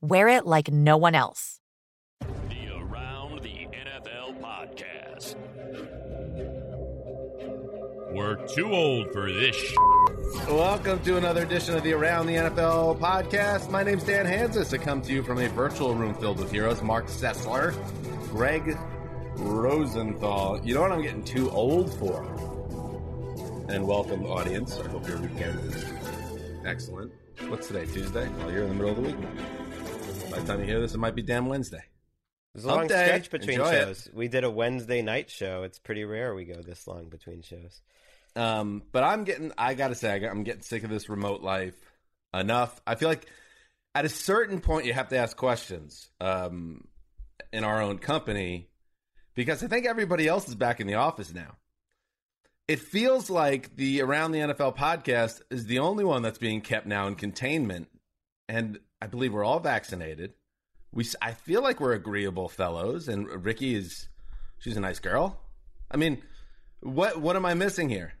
wear it like no one else. The Around the NFL podcast. We're too old for this. sh- Welcome to another edition of the Around the NFL podcast. My name's Dan Hanzus. I come to you from a virtual room filled with heroes. Mark Sessler, Greg Rosenthal. You know what I'm getting too old for? And welcome, audience. I hope your weekend is excellent. What's today? Tuesday? Well, you're in the middle of the week. By the time you hear this, it might be damn Wednesday. There's a long day. stretch between Enjoy it. shows. We did a Wednesday night show. It's pretty rare we go this long between shows. Um, but I'm getting, I gotta say, I got- I'm getting sick of this remote life enough. I feel like at a certain point, you have to ask questions um, in our own company because I think everybody else is back in the office now. It feels like the Around the NFL podcast is the only one that's being kept now in containment. And I believe we're all vaccinated. We, s- I feel like we're agreeable fellows, and Ricky is, she's a nice girl. I mean, what what am I missing here?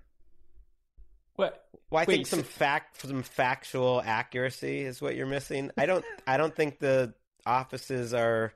What? Well, I Wait, think some so- fact, some factual accuracy is what you're missing. I don't, I don't think the offices are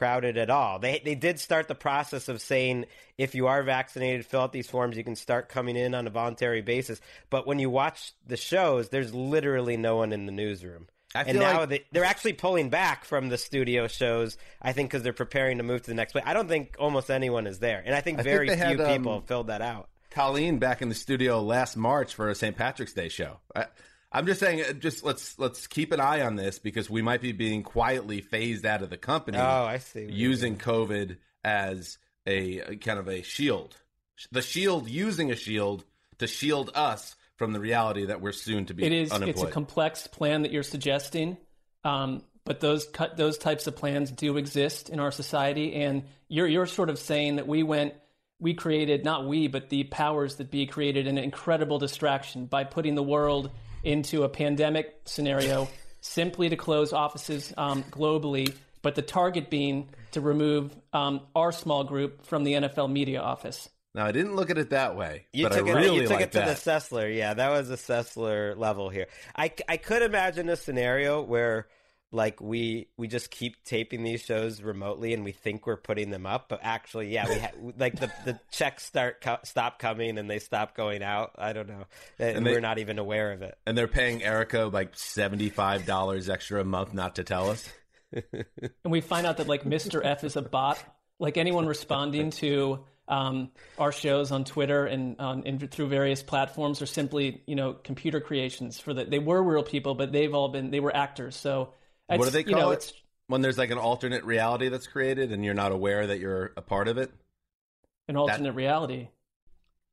crowded at all. They they did start the process of saying if you are vaccinated, fill out these forms. You can start coming in on a voluntary basis. But when you watch the shows, there's literally no one in the newsroom. I and now like- they, they're actually pulling back from the studio shows. I think because they're preparing to move to the next place. I don't think almost anyone is there, and I think I very they few had, um, people have filled that out. Colleen back in the studio last March for a St. Patrick's Day show. I, I'm just saying, uh, just let's let's keep an eye on this because we might be being quietly phased out of the company. Oh, I see. using COVID as a, a kind of a shield. The shield using a shield to shield us from the reality that we're soon to be It is. unemployed. It's a complex plan that you're suggesting, um, but those cut those types of plans do exist in our society, and you're you're sort of saying that we went. We created, not we, but the powers that be created an incredible distraction by putting the world into a pandemic scenario simply to close offices um, globally, but the target being to remove um, our small group from the NFL media office. now, I didn't look at it that way, You but took I it. really you took it to that. the Sessler. Yeah, that was a Sessler level here. I, I could imagine a scenario where like we we just keep taping these shows remotely and we think we're putting them up, but actually, yeah, we ha- like the the checks start co- stop coming and they stop going out. I don't know, and, And they- we're not even aware of it. and they're paying Erica like seventy five dollars extra a month not to tell us. and we find out that like Mr. F is a bot. Like anyone responding to um, our shows on Twitter and, um, and through various platforms are simply you know computer creations for the. They were real people, but they've all been they were actors. So what do it's, they you call know, it? It's when there's like an alternate reality that's created and you're not aware that you're a part of it. an alternate reality.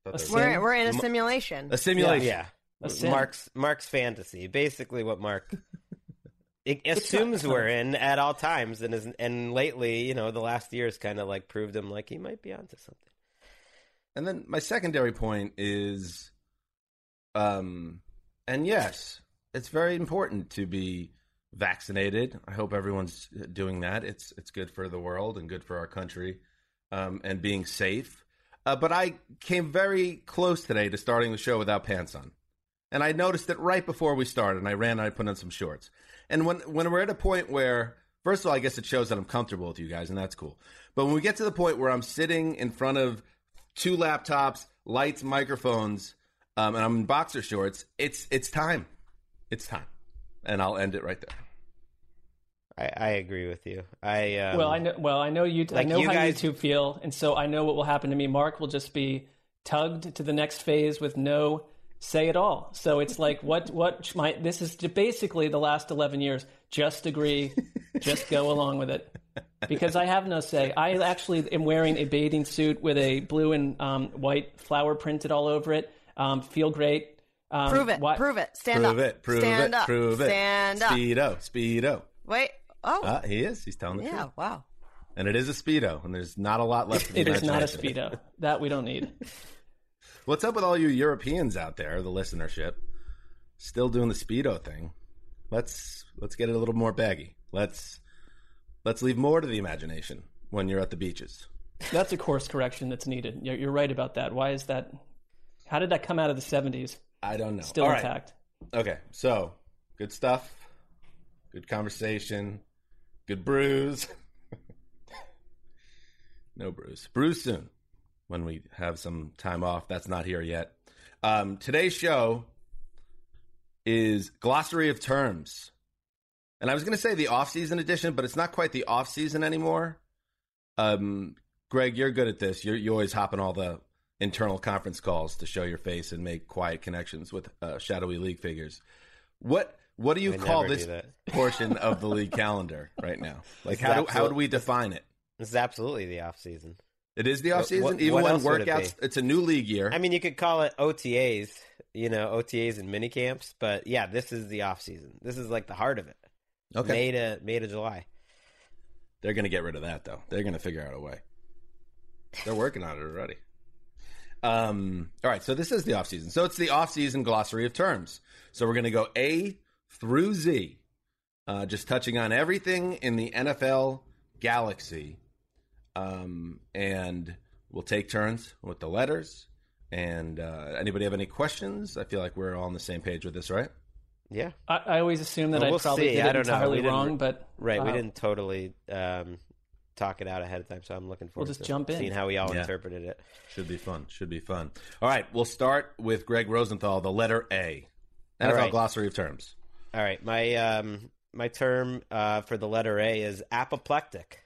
A sim? We're, we're in a simulation. A simulation. Yeah, A sim. Mark's Mark's fantasy, basically what Mark. It assumes we're in at all times, and is, and lately, you know, the last year has kind of like proved him like he might be onto something. And then my secondary point is, um, and yes, it's very important to be vaccinated. I hope everyone's doing that. It's it's good for the world and good for our country, um, and being safe. Uh, but I came very close today to starting the show without pants on, and I noticed it right before we started. And I ran and I put on some shorts. And when when we're at a point where, first of all, I guess it shows that I'm comfortable with you guys, and that's cool. But when we get to the point where I'm sitting in front of two laptops, lights, microphones, um, and I'm in boxer shorts, it's it's time. It's time, and I'll end it right there. I, I agree with you. I um, well, I know. Well, I know you. like I know you how guys- you two feel, and so I know what will happen to me. Mark will just be tugged to the next phase with no say at all. So it's like what what my this is basically the last eleven years. Just agree, just go along with it, because I have no say. I actually am wearing a bathing suit with a blue and um, white flower printed all over it. Um, feel great. Um, Prove it. why- Prove it. Stand prove up. it. Prove Stand it. up. Prove it. Stand up. Speedo. Speedo. Wait. Oh. Ah, he is. He's telling the yeah. truth. Wow. And it is a speedo, and there's not a lot left. of It is not a speedo. That we don't need. What's up with all you Europeans out there, the listenership, still doing the speedo thing? Let's let's get it a little more baggy. Let's let's leave more to the imagination when you're at the beaches. That's a course correction that's needed. You're, you're right about that. Why is that? How did that come out of the 70s? I don't know. Still All right. intact. Okay, so good stuff, good conversation, good brews. no brews. Brews soon when we have some time off. That's not here yet. Um, today's show is glossary of terms, and I was going to say the off-season edition, but it's not quite the off-season anymore. Um, Greg, you're good at this. You're, you always hop on all the internal conference calls to show your face and make quiet connections with uh, shadowy league figures. What what do you I call this portion of the league calendar right now? Like how do, how do we define it? This is absolutely the off season. It is the off season, what- even what when would it workouts. It's a new league year. I mean, you could call it OTAs, you know, OTAs and mini camps, but yeah, this is the off season. This is like the heart of it. Okay. May to May to July. They're going to get rid of that though. They're going to figure out a way. They're working on it already. Um, all right, so this is the off season. So it's the off season glossary of terms. So we're going to go A through Z, uh, just touching on everything in the NFL galaxy. Um, and we'll take turns with the letters. And uh, anybody have any questions? I feel like we're all on the same page with this, right? Yeah. I, I always assume that Well, I we'll probably see. did I it don't know. entirely We didn't- wrong, but Right, we uh, didn't totally um, talk it out ahead of time, so I'm looking forward we'll just to jump in. seeing how we all Yeah. interpreted it. Should be fun. Should be fun. All right, we'll start with Greg Rosenthal, the letter A. NFL right. glossary of terms. All right, my um, my term uh, for the letter A is apoplectic,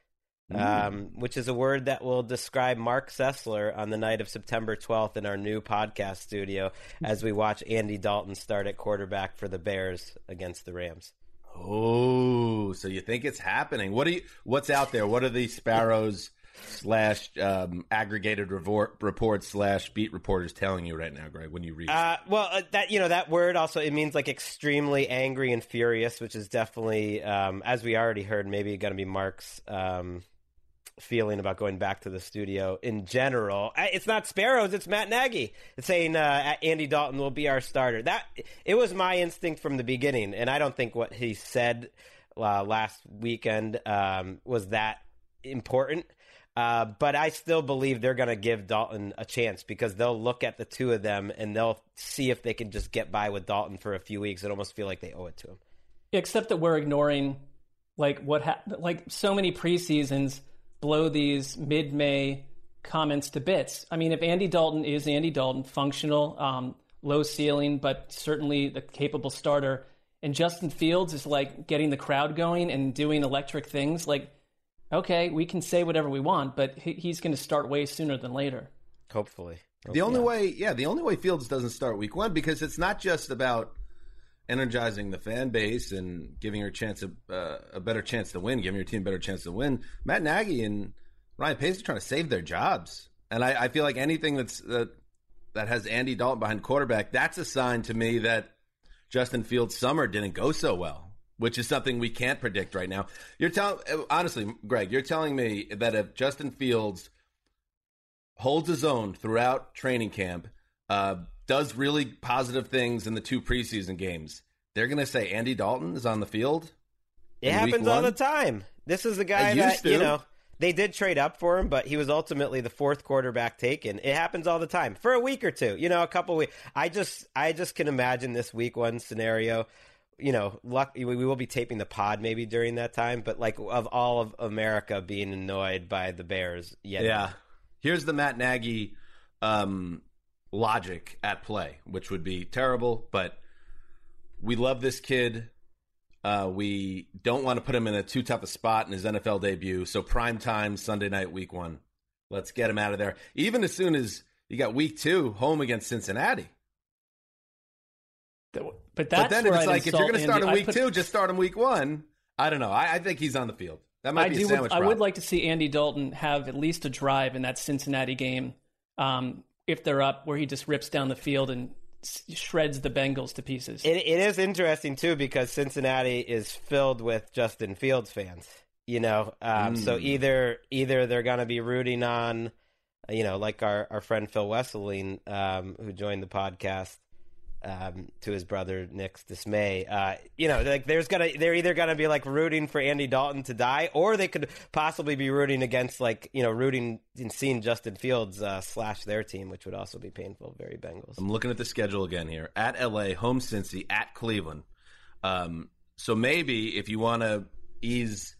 um, which is a word that will describe Mark Sessler on the night of September 12th in our new podcast studio as we watch Andy Dalton start at quarterback for the Bears against the Rams. Oh, so you think it's happening? What do you? What's out there? What are the sparrows slash um, aggregated report, slash beat reporters telling you right now, Greg? When you read, Uh, well, uh, that you know that word also it means like extremely angry and furious, which is definitely, um, as we already heard, maybe going to be Mark's um, feeling about going back to the studio in general. It's not Sparrows, it's Matt Nagy. It's saying uh, Andy Dalton will be our starter. That it was my instinct from the beginning, and I don't think what he said uh, last weekend um, was that important. Uh, but I still believe they're going to give Dalton a chance because they'll look at the two of them and they'll see if they can just get by with Dalton for a few weeks and almost feel like they owe it to him. except that we're ignoring like what ha- like so many preseasons blow these mid-May comments to bits. I mean, if Andy Dalton is Andy Dalton, functional, um, low ceiling, but certainly the capable starter, and Justin Fields is like getting the crowd going and doing electric things, like okay, we can say whatever we want, but he- he's going to start way sooner than later. Hopefully. the only way, yeah, the only way Fields doesn't start week one because it's not just about energizing the fan base and giving her a chance of, uh, a better chance to win, giving your team a better chance to win. Matt Nagy and Ryan Pace are trying to save their jobs, and I, I feel like anything that's that that has Andy Dalton behind quarterback, that's a sign to me that Justin Fields' summer didn't go so well, which is something we can't predict right now. You're telling honestly, Greg, you're telling me that if Justin Fields holds his own throughout training camp, uh, does really positive things in the two preseason games, they're going to say Andy Dalton is on the field. It happens all the time. This is the guy that to. you know they did trade up for him, but he was ultimately the fourth quarterback taken. It happens all the time for a week or two. You know, a couple weeks. I just I just can imagine this week one scenario. You know, luck, we will be taping the pod maybe during that time, but like of all of America being annoyed by the Bears. Yet Yeah. Here's the Matt Nagy um, logic at play, which would be terrible, but we love this kid. Uh, we don't want to put him in a too tough a spot in his NFL debut. So prime time Sunday night, week one. Let's get him out of there. Even as soon as you got week two, home against Cincinnati. But that's but then where it's I'd like if you're going to start Andy- in week put- two, just start in week one. I don't know. I, I think he's on the field. That might I be do. a Would, sandwich. I would like to see Andy Dalton have at least a drive in that Cincinnati game, um, if they're up, where he just rips down the field and shreds the Bengals to pieces. It, it is interesting too because Cincinnati is filled with Justin Fields fans. You know, um, so Mm. either either they're going to be rooting on, you know, like our, our friend Phil Wesseling, um, who joined the podcast, um, to his brother Nick's dismay. Uh, you know, like there's gonna they're either gonna be like rooting for Andy Dalton to die, or they could possibly be rooting against like you know rooting and seeing Justin Fields uh, slash their team, which would also be painful. Very Bengals. I'm looking at the schedule again here. At LA, home Cincy, at Cleveland. Um, so maybe if you want to ease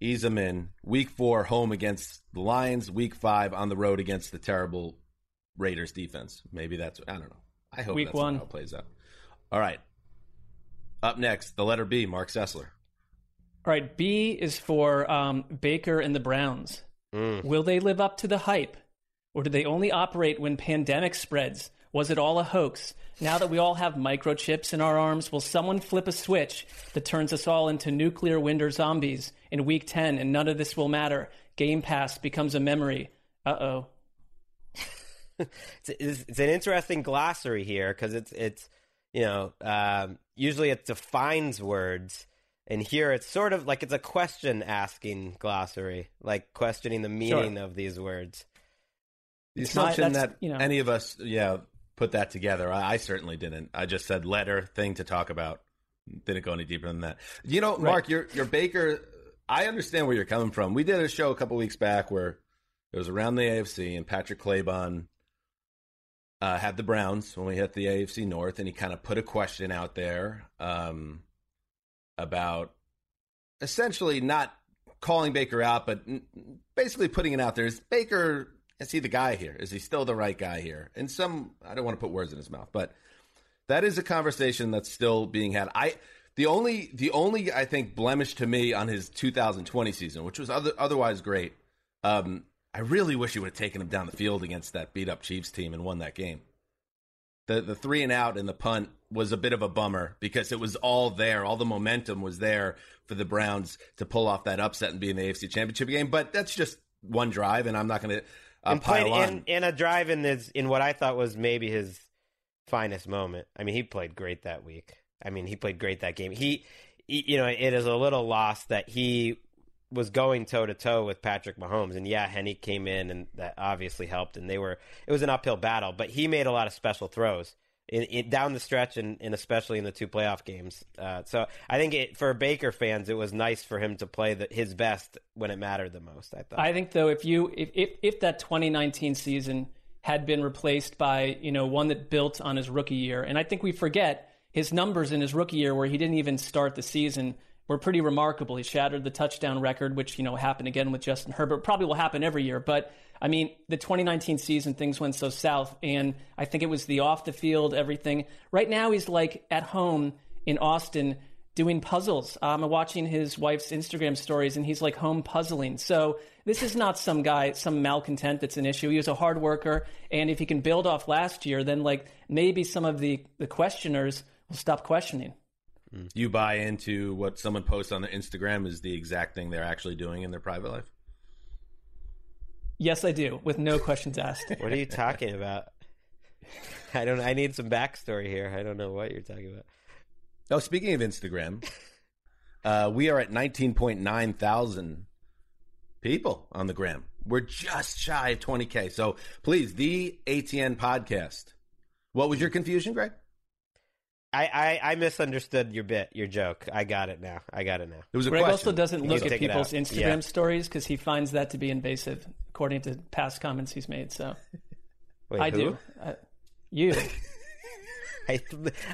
ease them in, week four home against the Lions, week five on the road against the terrible Raiders defense. Maybe that's I don't know. I hope Week that's one. how it plays out. All right. Up next, the letter B, Mark Sessler. All right, B is for um, Baker and the Browns. Mm. Will they live up to the hype? Or do they only operate when pandemic spreads? Was it all a hoax? Now that we all have microchips in our arms, will someone flip a switch that turns us all into nuclear winter zombies in week 10 and none of this will matter? Game Pass becomes a memory. Uh oh. It's, it's, it's an interesting glossary here because it's it's you know um, usually it defines words and here it's sort of like it's a question asking glossary like questioning the meaning of these words The It's not- assumption that's, that you know- any of us, yeah, put that together. I, I certainly didn't. I just said letter thing to talk about. Didn't go any deeper than that. You know, Mark, your your Baker. I understand where you're coming from. We did a show a couple weeks back where it was around the AFC, and Patrick Claybon uh, had the Browns when we hit the AFC North, and he kind of put a question out there um, about essentially not calling Baker out, but basically putting it out there. Is Baker is he the guy here? Is he still the right guy here? And some I don't want to put words in his mouth, but that is a conversation that's still being had. I the only the only I think blemish to me on his 2020 season, which was other, otherwise great. Um, I really wish he would have taken him down the field against that beat up Chiefs team and won that game. The the three and out and the punt was a bit of a bummer because it was all there, all the momentum was there for the Browns to pull off that upset and be in the AFC Championship game. But that's just one drive, and I'm not going to uh, and played pile on. in, in a drive in this in what I thought was maybe his finest moment. I mean, he played great that week. I mean, he played great that game. He, he you know, it is a little lost that he was going toe to toe with Patrick Mahomes, and yeah, Henne came in, and that obviously helped. And they were it was an uphill battle, but he made a lot of special throws. In, in, down the stretch, and, and especially in the two playoff games. Uh, so I think it, for Baker fans, it was nice for him to play the, his best when it mattered the most. I thought. I think though, if you if, if if that 2019 season had been replaced by you know one that built on his rookie year, and I think we forget his numbers in his rookie year where he didn't even start the season were pretty remarkable. He shattered the touchdown record, which you know happened again with Justin Herbert. Probably will happen every year, but I mean the 2019 season things went so south, and I think it was the off the field everything. Right now he's like at home in Austin doing puzzles. Um, I'm watching his wife's Instagram stories, and he's like home puzzling. So this is not some guy, some malcontent that's an issue. He was a hard worker, and if he can build off last year, then like maybe some of the the questioners will stop questioning. You buy into what someone posts on their Instagram is the exact thing they're actually doing in their private life. Yes, I do, with no questions asked. What are you talking about? I don't. I need some backstory here. I don't know what you're talking about. Oh, speaking of Instagram, uh, we are at 19.9 thousand people on the gram. We're just shy of 20k. So please, the ATN podcast. What was your confusion, Greg? I, I, I misunderstood your bit, your joke. I got it now. I got it now. It was a Greg question. also doesn't look at people's. Instagram Yeah. stories because he finds that to be invasive, according to past comments he's made. So Wait, I who? do. Uh, you, I,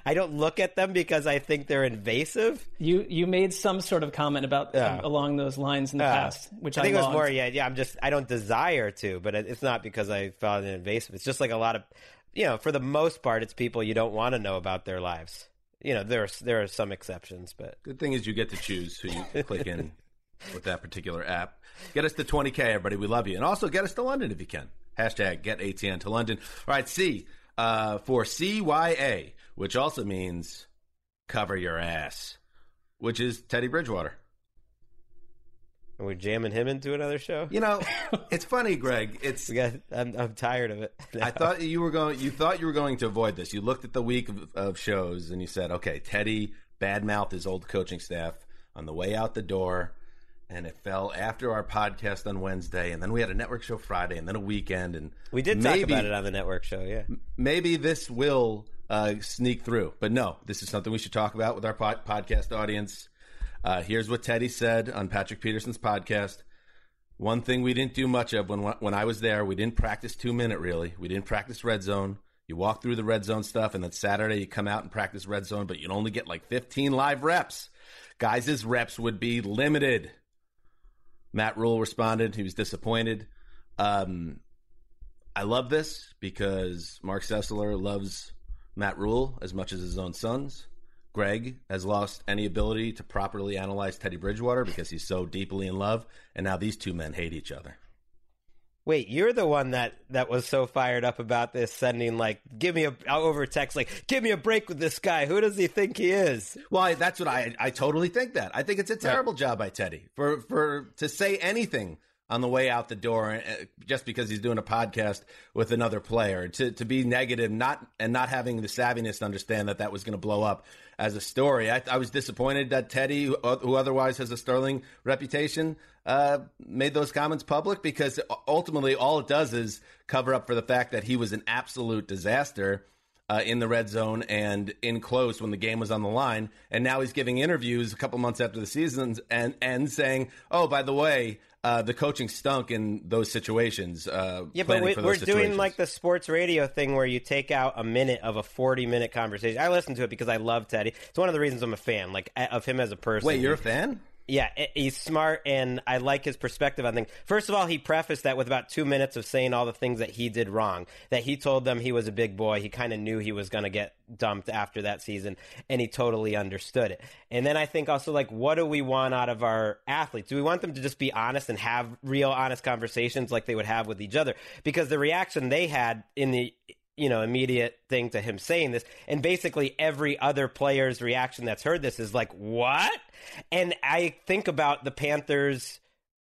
I don't look at them because I think they're invasive. you, you made some sort of comment about Yeah. um, along those lines in the Uh, past, which I, I think it was more. Yeah, yeah. I'm just. I don't desire to, but it's not because I found it invasive. It's just like a lot of, you know, for the most part, it's people you don't want to know about their lives. You know, there are there are some exceptions, but Good thing is you get to choose who you click in with that particular app. Get us to 20K, everybody. We love you. And also get us to London if you can. Hashtag get ATN to London. All right, C uh, for CYA, which also means cover your ass, which is Teddy Bridgewater. Are we jamming him into another show? You know, it's funny, Greg. It's got, I'm I'm tired of it. I thought you were going. You thought you were going to avoid this. You looked at the week of, of shows and you said, "Okay, Teddy badmouthed his old coaching staff on the way out the door." And it fell after our podcast on Wednesday, and then we had a network show Friday, and then a weekend, and we did maybe, talk about it on the network show. Yeah. Maybe this will uh, sneak through, but no, this is something we should talk about with our pod- podcast audience. Uh, here's what Teddy said on Patrick Peterson's podcast. One thing we didn't do much of when when I was there, we didn't practice two minute really. We didn't practice red zone. You walk through the red zone stuff, and then Saturday you come out and practice red zone, but you'd only get like 15 live reps. Guys' reps would be limited. Matt Rhule responded. He was disappointed. Um, I love this because Mark Sessler loves Matt Rhule as much as his own sons. Greg has lost any ability to properly analyze Teddy Bridgewater because he's so deeply in love, and now these two men hate each other. Wait, you're the one that that was so fired up about this, sending like, "Give me a over text, like, give me a break with this guy. Who does he think he is?" Well, I, that's what I I totally think that. I think it's a terrible job by Teddy for for to say anything on the way out the door uh, just because he's doing a podcast with another player to to be negative, not and not having the savviness to understand that that was going to blow up as a story. I, I was disappointed that Teddy, who, who otherwise has a sterling reputation, uh, made those comments public because ultimately all it does is cover up for the fact that he was an absolute disaster uh, in the red zone and in close when the game was on the line. And now he's giving interviews a couple months after the season and and saying, "Oh, by the way, uh, the coaching stunk in those situations." Uh, Yeah, but we, those doing like the sports radio thing where you take out a minute of a 40 minute conversation. I listen to it because I love Teddy. It's one of the reasons I'm a fan, like of him as a person. Wait, you're a fan? Yeah, he's smart, and I like his perspective on things. First of all, he prefaced that with about two minutes of saying all the things that he did wrong. That he told them he was a big boy. He kind of knew he was going to get dumped after that season, and he totally understood it. And then I think also, like, what do we want out of our athletes? Do we want them to just be honest and have real, honest conversations like they would have with each other? Because the reaction they had in the you know, immediate thing to him saying this. And basically every other player's reaction that's heard this is like, what? And I think about the Panthers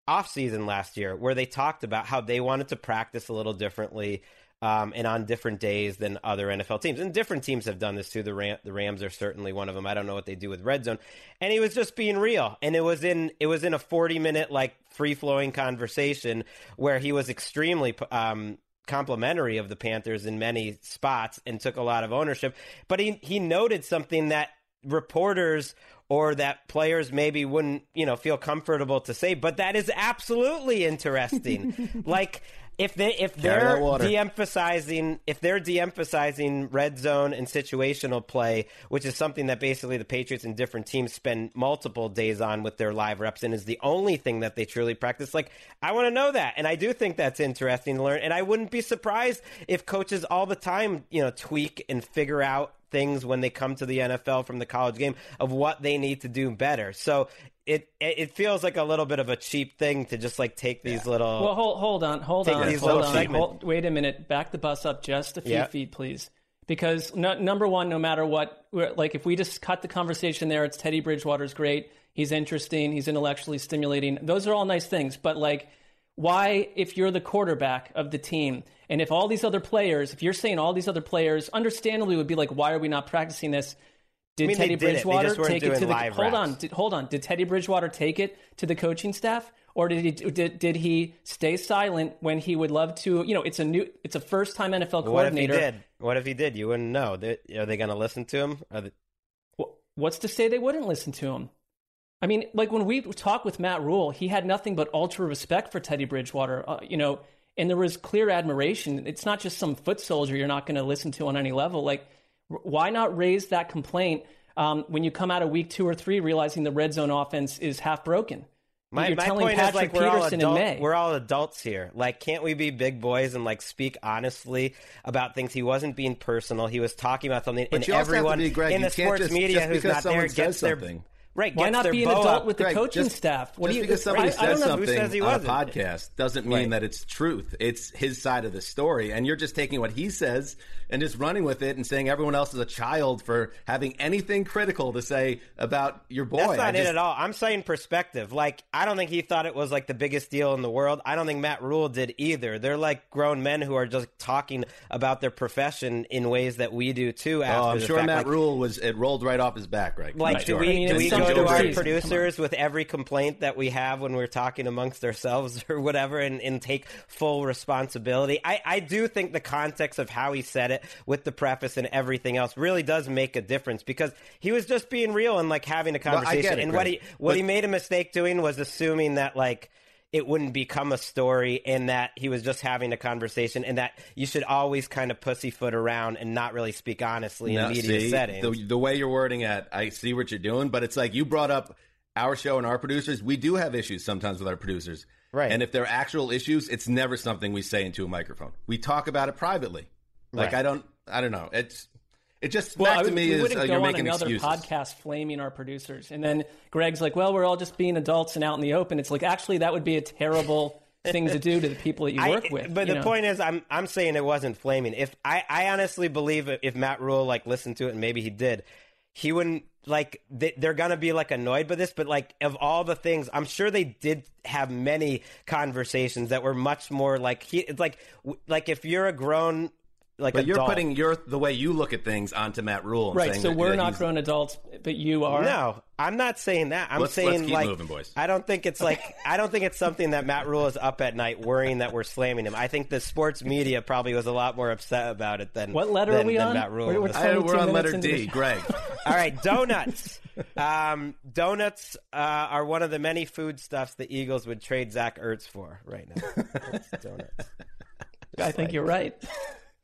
offseason last year where they talked about how they wanted to practice a little differently um, and on different days than other NFL teams. And different teams have done this too. The, Ram- the Rams are certainly one of them. I don't know what they do with red zone. And he was just being real. And it was in it was in a 40 minute like free flowing conversation where he was extremely um, complimentary of the Panthers in many spots and took a lot of ownership. But he he noted something that reporters or that players maybe wouldn't, you know, feel comfortable to say, but that is absolutely interesting. like if they if they're de-emphasizing if they're de-emphasizing red zone and situational play, which is something that basically the Patriots and different teams spend multiple days on with their live reps and is the only thing that they truly practice. Like I want to know that, and I do think that's interesting to learn. And I wouldn't be surprised if coaches all the time, you know, tweak and figure out things when they come to the NFL from the college game of what they need to do better. So it it feels like a little bit of a cheap thing to just like take these little. Well, hold, hold on, hold on, these hold on. Hold, wait a minute. Back the bus up just a few Yeah. feet, please. Because no, number one, no matter what, we're- like if we just cut the conversation there, it's Teddy Bridgewater's great. He's interesting. He's intellectually stimulating. Those are all nice things. But like, why, if you're the quarterback of the team, and if all these other players, if you're saying all these other players, understandably would be like, why are we not practicing this? Did I mean, Teddy did Bridgewater weren't take it to the hold on? Did, hold on. Did Teddy Bridgewater take it to the coaching staff, or did he did, did he stay silent when he would love to? You know, it's a new, it's a first time NFL coordinator. what if he did? What if he did? You wouldn't know. Are they going to listen to him? They, what's to say they wouldn't listen to him? I mean, like when we talked with Matt Rhule, he had nothing but ultra respect for Teddy Bridgewater, uh, you know, and there was clear admiration. It's not just some foot soldier you're not going to listen to on any level. Like, why not raise that complaint um, when you come out of week two or three realizing the red zone offense is half broken? My, You're my telling point Patrick is like we're all, Peterson adult, in May. we're all adults here. Like, can't we be big boys and like speak honestly about things? He wasn't being personal. He was talking about something, But and you also have to everyone be, Greg, in you the can't sports just- media just who's because not there someone gets says their something. Right. Why gets not be an adult up. with the Greg, coaching just- staff? What just do you? because somebody I, I says don't know. something Who says he on a wasn't? podcast doesn't mean Right. that it's truth. It's his side of the story, and you're just taking what he says and just running with it and saying everyone else is a child for having anything critical to say about your boy. That's not I it just- at all. I'm saying perspective. Like, I don't think he thought it was like the biggest deal in the world. I don't think Matt Rhule did either. They're like grown men who are just talking about their profession in ways that we do too. After Oh, I'm the sure fact. Matt Like, Rule was it rolled right off his back, right? Like, I'm do sure. we, do we some go to our producers with every complaint that we have when we're talking amongst ourselves or whatever and, and take full responsibility? I, I do think the context of how he said it with the preface and everything else really does make a difference because he was just being real and like having a Well, conversation. it, and what he what But- he made a mistake doing was assuming that like it wouldn't become a story and that he was just having a conversation and that you should always kind of pussyfoot around and not really speak honestly in No, media see, settings. The, the way you're wording it, I see what you're doing, but it's like you brought up our show and our producers. We do have issues sometimes with our producers. Right. And if they're actual issues, it's never something we say into a microphone. We talk about it privately. Like Right. I don't I don't know. It's it just Well, back to me we is wouldn't uh, go you're on making another excuses. podcast flaming our producers, and then Greg's like, "Well, we're all just being adults and out in the open." It's like actually that would be a terrible thing to do to the people that you I- work with. But the know? point is, I'm I'm saying it wasn't flaming. If I I honestly believe if Matt Rhule like listened to it and maybe he did, he wouldn't like they, they're gonna be like annoyed by this. But like of all the things, I'm sure they did have many conversations that were much more like he it's like like if you're a grown like But you're adult- putting your the way you look at things onto Matt Rhule. And right? saying So that- we're that not grown adults, but you are. No, I'm not saying that. I'm Let's- saying let's keep like moving, boys. I don't think it's like I don't think it's something that Matt Rhule is up at night worrying that we're slamming him. I think the sports media probably was a lot more upset about it than What letter than, are we than on? Matt Rhule. We're- we're was. I, we're on letter D, the- Greg. All right, donuts. Um, donuts uh, are one of the many foodstuffs the Eagles would trade Zach Ertz for right now. It's donuts. I think you're right.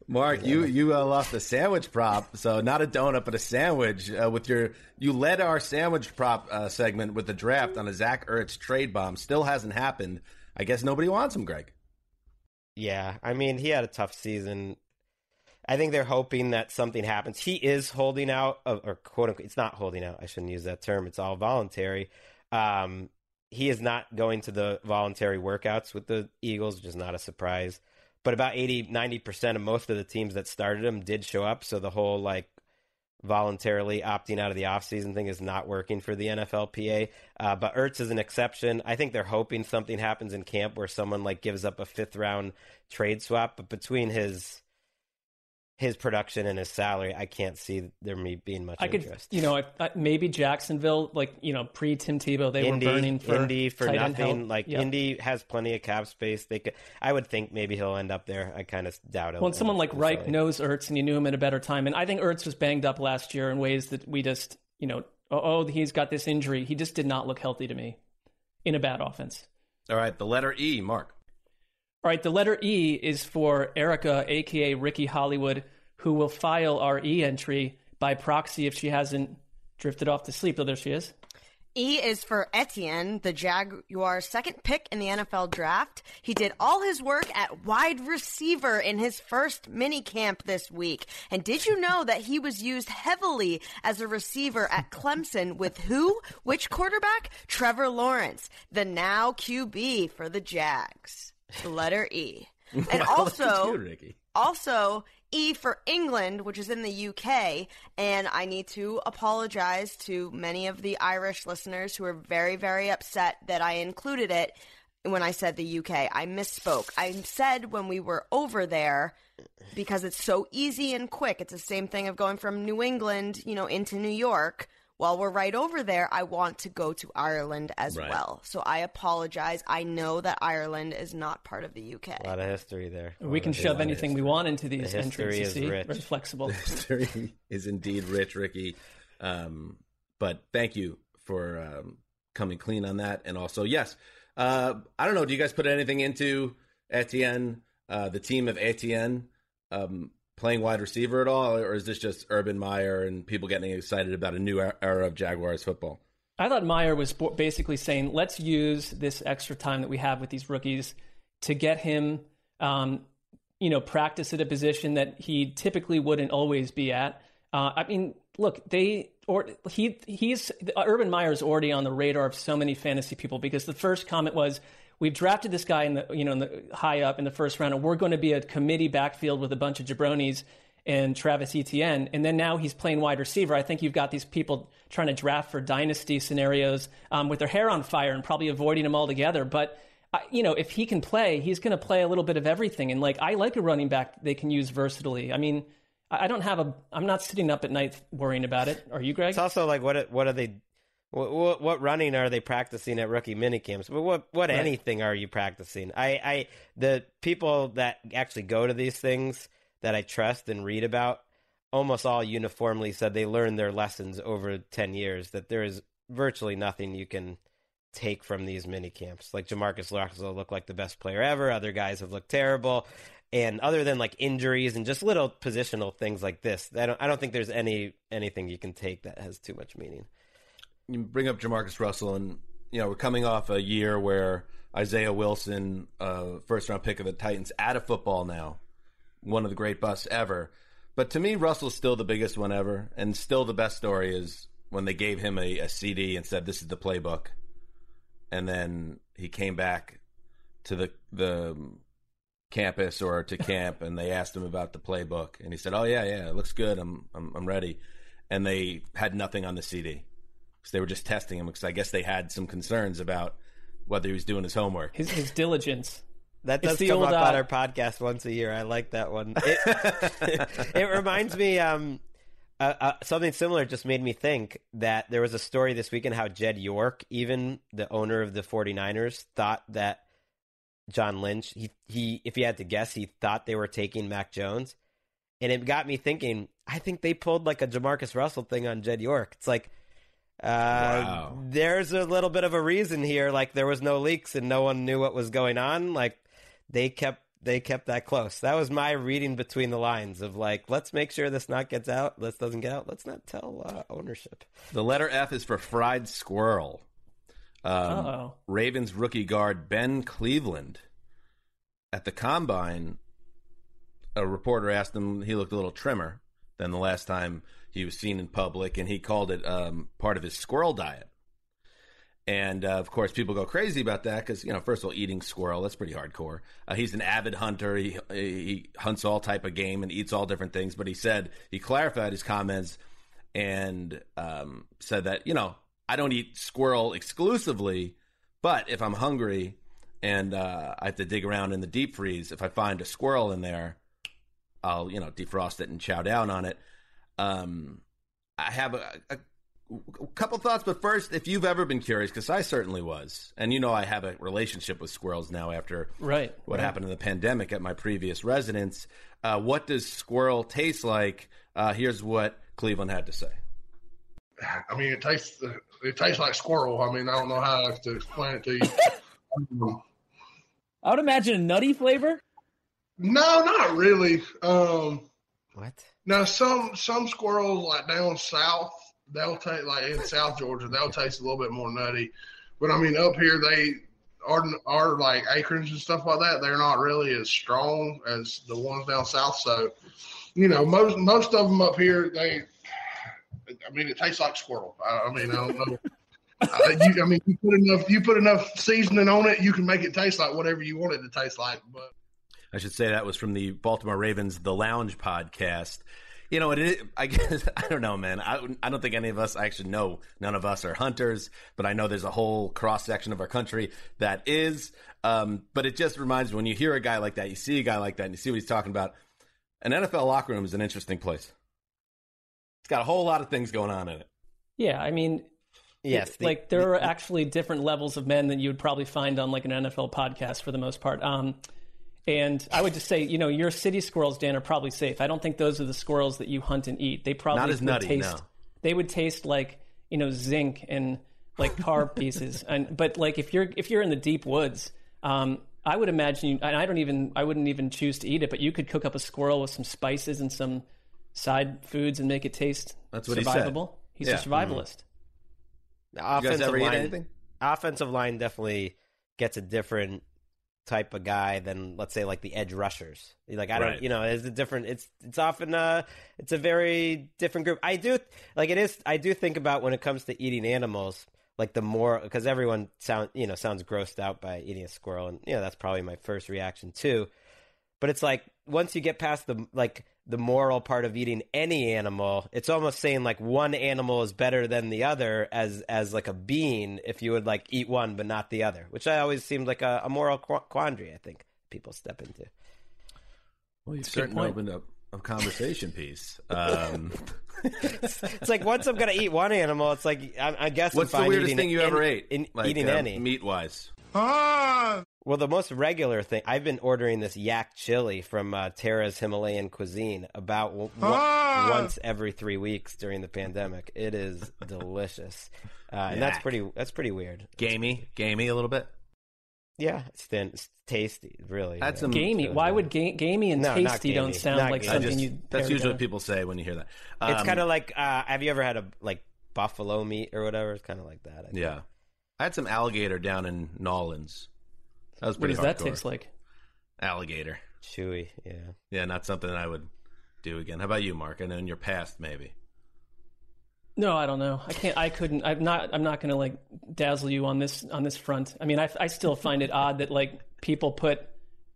Mark, you you uh, lost a sandwich prop, so not a donut, but a sandwich. Uh, with your, you led our sandwich prop uh, segment with the draft on a Zach Ertz trade bomb. Still hasn't happened. I guess nobody wants him, Greg. Yeah, I mean, he had a tough season. I think they're hoping that something happens. He is holding out, or quote unquote, it's not holding out. I shouldn't use that term. It's all voluntary. Um, he is not going to the voluntary workouts with the Eagles, which is not a surprise. But about 80, 90% of most of the teams that started him did show up. So the whole like voluntarily opting out of the offseason thing is not working for the NFLPA. Uh, but Ertz is an exception. I think they're hoping something happens in camp where someone like gives up a fifth round trade swap. But between his his production and his salary, I can't see there me being much I could, interest. you know, I, I, maybe Jacksonville, like you know, pre Tim Tebow, they Indy, were burning for Indy for tight end nothing. help. Like Yep. Indy has plenty of cap space. They could. I would think maybe he'll end up there. I kind of doubt it. Well, someone like Reich knows Ertz, and you knew him at a better time. And I think Ertz was banged up last year in ways that we just, you know, oh, oh, he's got this injury. He just did not look healthy to me in a bad offense. All right, the letter E, Mark. All right, the letter E is for Erica, aka Ricky Hollywood, who will file our E entry by proxy if she hasn't drifted off to sleep. Oh, there she is. E is for Etienne, the Jaguars' second pick in the NFL draft. He did all his work at wide receiver in his first mini camp this week. And did you know that he was used heavily as a receiver at Clemson with who? Which quarterback? Trevor Lawrence, the now QB for the Jags. The letter E. And also, Ricky. also E for England, which is in the UK, and I need to apologize to many of the Irish listeners who are very, very upset that I included it when I said the UK. I misspoke. I said when we were over there because it's so easy and quick. It's the same thing of going from New England, you know, into New York. While we're right over there, I want to go to Ireland as Right. well. So I apologize. I know that Ireland is not part of the UK. A lot of history there. We can shove anything we want into these The history entries. You is see, rich. very flexible. History is indeed rich, Ricky. Um, but thank you for um, coming clean on that. And also, yes, uh, I don't know. Do you guys put anything into Etienne, uh, the team of Etienne, um, playing wide receiver at all, or is this just Urban Meyer and people getting excited about a new era of Jaguars football? I thought Meyer was basically saying, let's use this extra time that we have with these rookies to get him, um, you know, practice at a position that he typically wouldn't always be at. Uh, I mean, look, they or he he's Urban Meyer's already on the radar of so many fantasy people because the first comment was we've drafted this guy in the you know in the high up in the first round and we're going to be a committee backfield with a bunch of jabronis and Travis Etienne and then now he's playing wide receiver. I think you've got these people trying to draft for dynasty scenarios um, with their hair on fire and probably avoiding him altogether, but. you know, if he can play, he's going to play a little bit of everything. And like, I like a running back they can use versatility. I mean, I don't have a. I'm not sitting up at night worrying about it. Are you, Greg? It's also like what what are they? What, what running are they practicing at rookie minicamps? But what what right. anything are you practicing? I I the people that actually go to these things that I trust and read about almost all uniformly said they learned their lessons over 10 years that there is virtually nothing you can take from these mini camps. Like JaMarcus Russell looked like the best player ever. Other guys have looked terrible. And other than like injuries and just little positional things like this, I don't I don't think there's any anything you can take that has too much meaning. You bring up JaMarcus Russell, and you know we're coming off a year where Isaiah Wilson, uh, first round pick of the Titans, out of football now, one of the great busts ever. But to me, Russell's still the biggest one ever, and still the best story is when they gave him a, a CD and said, "This is the playbook," and then he came back to the the campus or to camp and they asked him about the playbook and he said oh yeah yeah it looks good. I'm i'm, I'm ready. And they had nothing on the cd because they were just testing him because i guess they had some concerns about whether he was doing his homework his, his diligence that does come old, up uh, on our podcast once a year i like that one it, it reminds me um uh, uh, something similar just made me think that there was a story this weekend how Jed York, even the owner of the 49ers, thought that John Lynch. He he if he had to guess, he thought they were taking Mac Jones. And it got me thinking, I think they pulled like a JaMarcus Russell thing on Jed York. It's like uh, wow. there's a little bit of a reason here. Like there was no leaks and no one knew what was going on. Like they kept they kept that close. That was my reading between the lines of like, let's make sure this not gets out. This doesn't get out. Let's not tell uh, ownership. The letter F is for fried squirrel. Um, Ravens rookie guard Ben Cleveland at the combine. A reporter asked him; he looked a little trimmer than the last time he was seen in public, and he called it um, part of his squirrel diet. And uh, of course, people go crazy about that because you know, first of all, eating squirrel—that's pretty hardcore. Uh, he's an avid hunter; he, he hunts all type of game and eats all different things. But he said he clarified his comments and um, said that you know I don't eat squirrel exclusively, but if I'm hungry and uh, I have to dig around in the deep freeze, if I find a squirrel in there, I'll you know defrost it and chow down on it. Um, I have a, a, a, couple thoughts, but first, if you've ever been curious, because I certainly was, and you know I have a relationship with squirrels now after right what right. happened in the pandemic at my previous residence. Uh, what does squirrel taste like? Uh, here's what Cleveland had to say. I mean, it tastes it tastes like squirrel. I mean, I don't know how to explain it to you. I would imagine a nutty flavor. No, not really. Um, what? Now, some some squirrels like down south, they'll taste like in South Georgia, they'll taste a little bit more nutty. But I mean, up here they are are like acorns and stuff like that. They're not really as strong as the ones down south. So, you know, most most of them up here they I mean, it tastes like squirrel. I, I mean, I don't know. uh, you, I mean, you put enough you put enough seasoning on it, you can make it taste like whatever you want it to taste like. But I should say that was from the Baltimore Ravens The Lounge podcast. You know, it is, I guess I don't know, man. I I don't think any of us I actually know. None of us are hunters, but I know there's a whole cross section of our country that is. Um, but it just reminds me when you hear a guy like that, you see a guy like that, and you see what he's talking about. An NFL locker room is an interesting place. It's got a whole lot of things going on in it. Yeah, I mean, yes, the, like there the, are actually different levels of men that you would probably find on like an NFL podcast for the most part. Um, and I would just say, you know, your city squirrels, Dan, are probably safe. I don't think those are the squirrels that you hunt and eat. They probably not as nutty. Taste, no. They would taste like you know zinc and like car pieces. And but like if you're if you're in the deep woods, um, I would imagine. You, and I don't even I wouldn't even choose to eat it, but you could cook up a squirrel with some spices and some side foods and make it taste That's what he said. survivable. He's Yeah. a survivalist. The You guys offensive ever eat line, anything? offensive line definitely gets a different type of guy than let's say like the edge rushers. Like I don't, Right. you know, it's a different. It's it's often uh it's a very different group. I do like it is. I do think about when it comes to eating animals. Like the more because everyone sound you know sounds grossed out by eating a squirrel, and you know that's probably my first reaction too. But it's like once you get past the like the moral part of eating any animal, it's almost saying like one animal is better than the other as as like a being if you would like eat one but not the other, which I always seemed like a, a moral qu- quandary. I think people step into. Well, you've certainly opened up a conversation piece. Um, It's like once I'm gonna eat one animal, it's like I, I guess what's I'm the weirdest thing you any- ever ate? In, Like, eating uh, any meat wise? Well, the most regular thing I've been ordering this yak chili from uh, Terra's Himalayan Cuisine about w- Ah! once every three weeks during the pandemic. It is delicious, uh, and that's pretty. That's pretty weird. Gamey, gamey a little bit. Yeah, it's thin. It's tasty, really. That's yeah. some- Gamey. Why would ga- gamey and No, not tasty don't sound Not like gamey. Something just- you? that's usually what people say when you hear that. It's Um, kind of like. Uh, have you ever had a like buffalo meat or whatever? It's kind of like that. I think. yeah. I had some alligator down in Nolans. That was What pretty does that hardcore. taste like? Alligator. chewy. Yeah. Yeah, not something I would do again. How about you, Mark? I know in your past, maybe. No, I don't know. I can't. I couldn't. I'm not. I'm not going to like dazzle you on this on this front. I mean, I, I still find it odd that like people put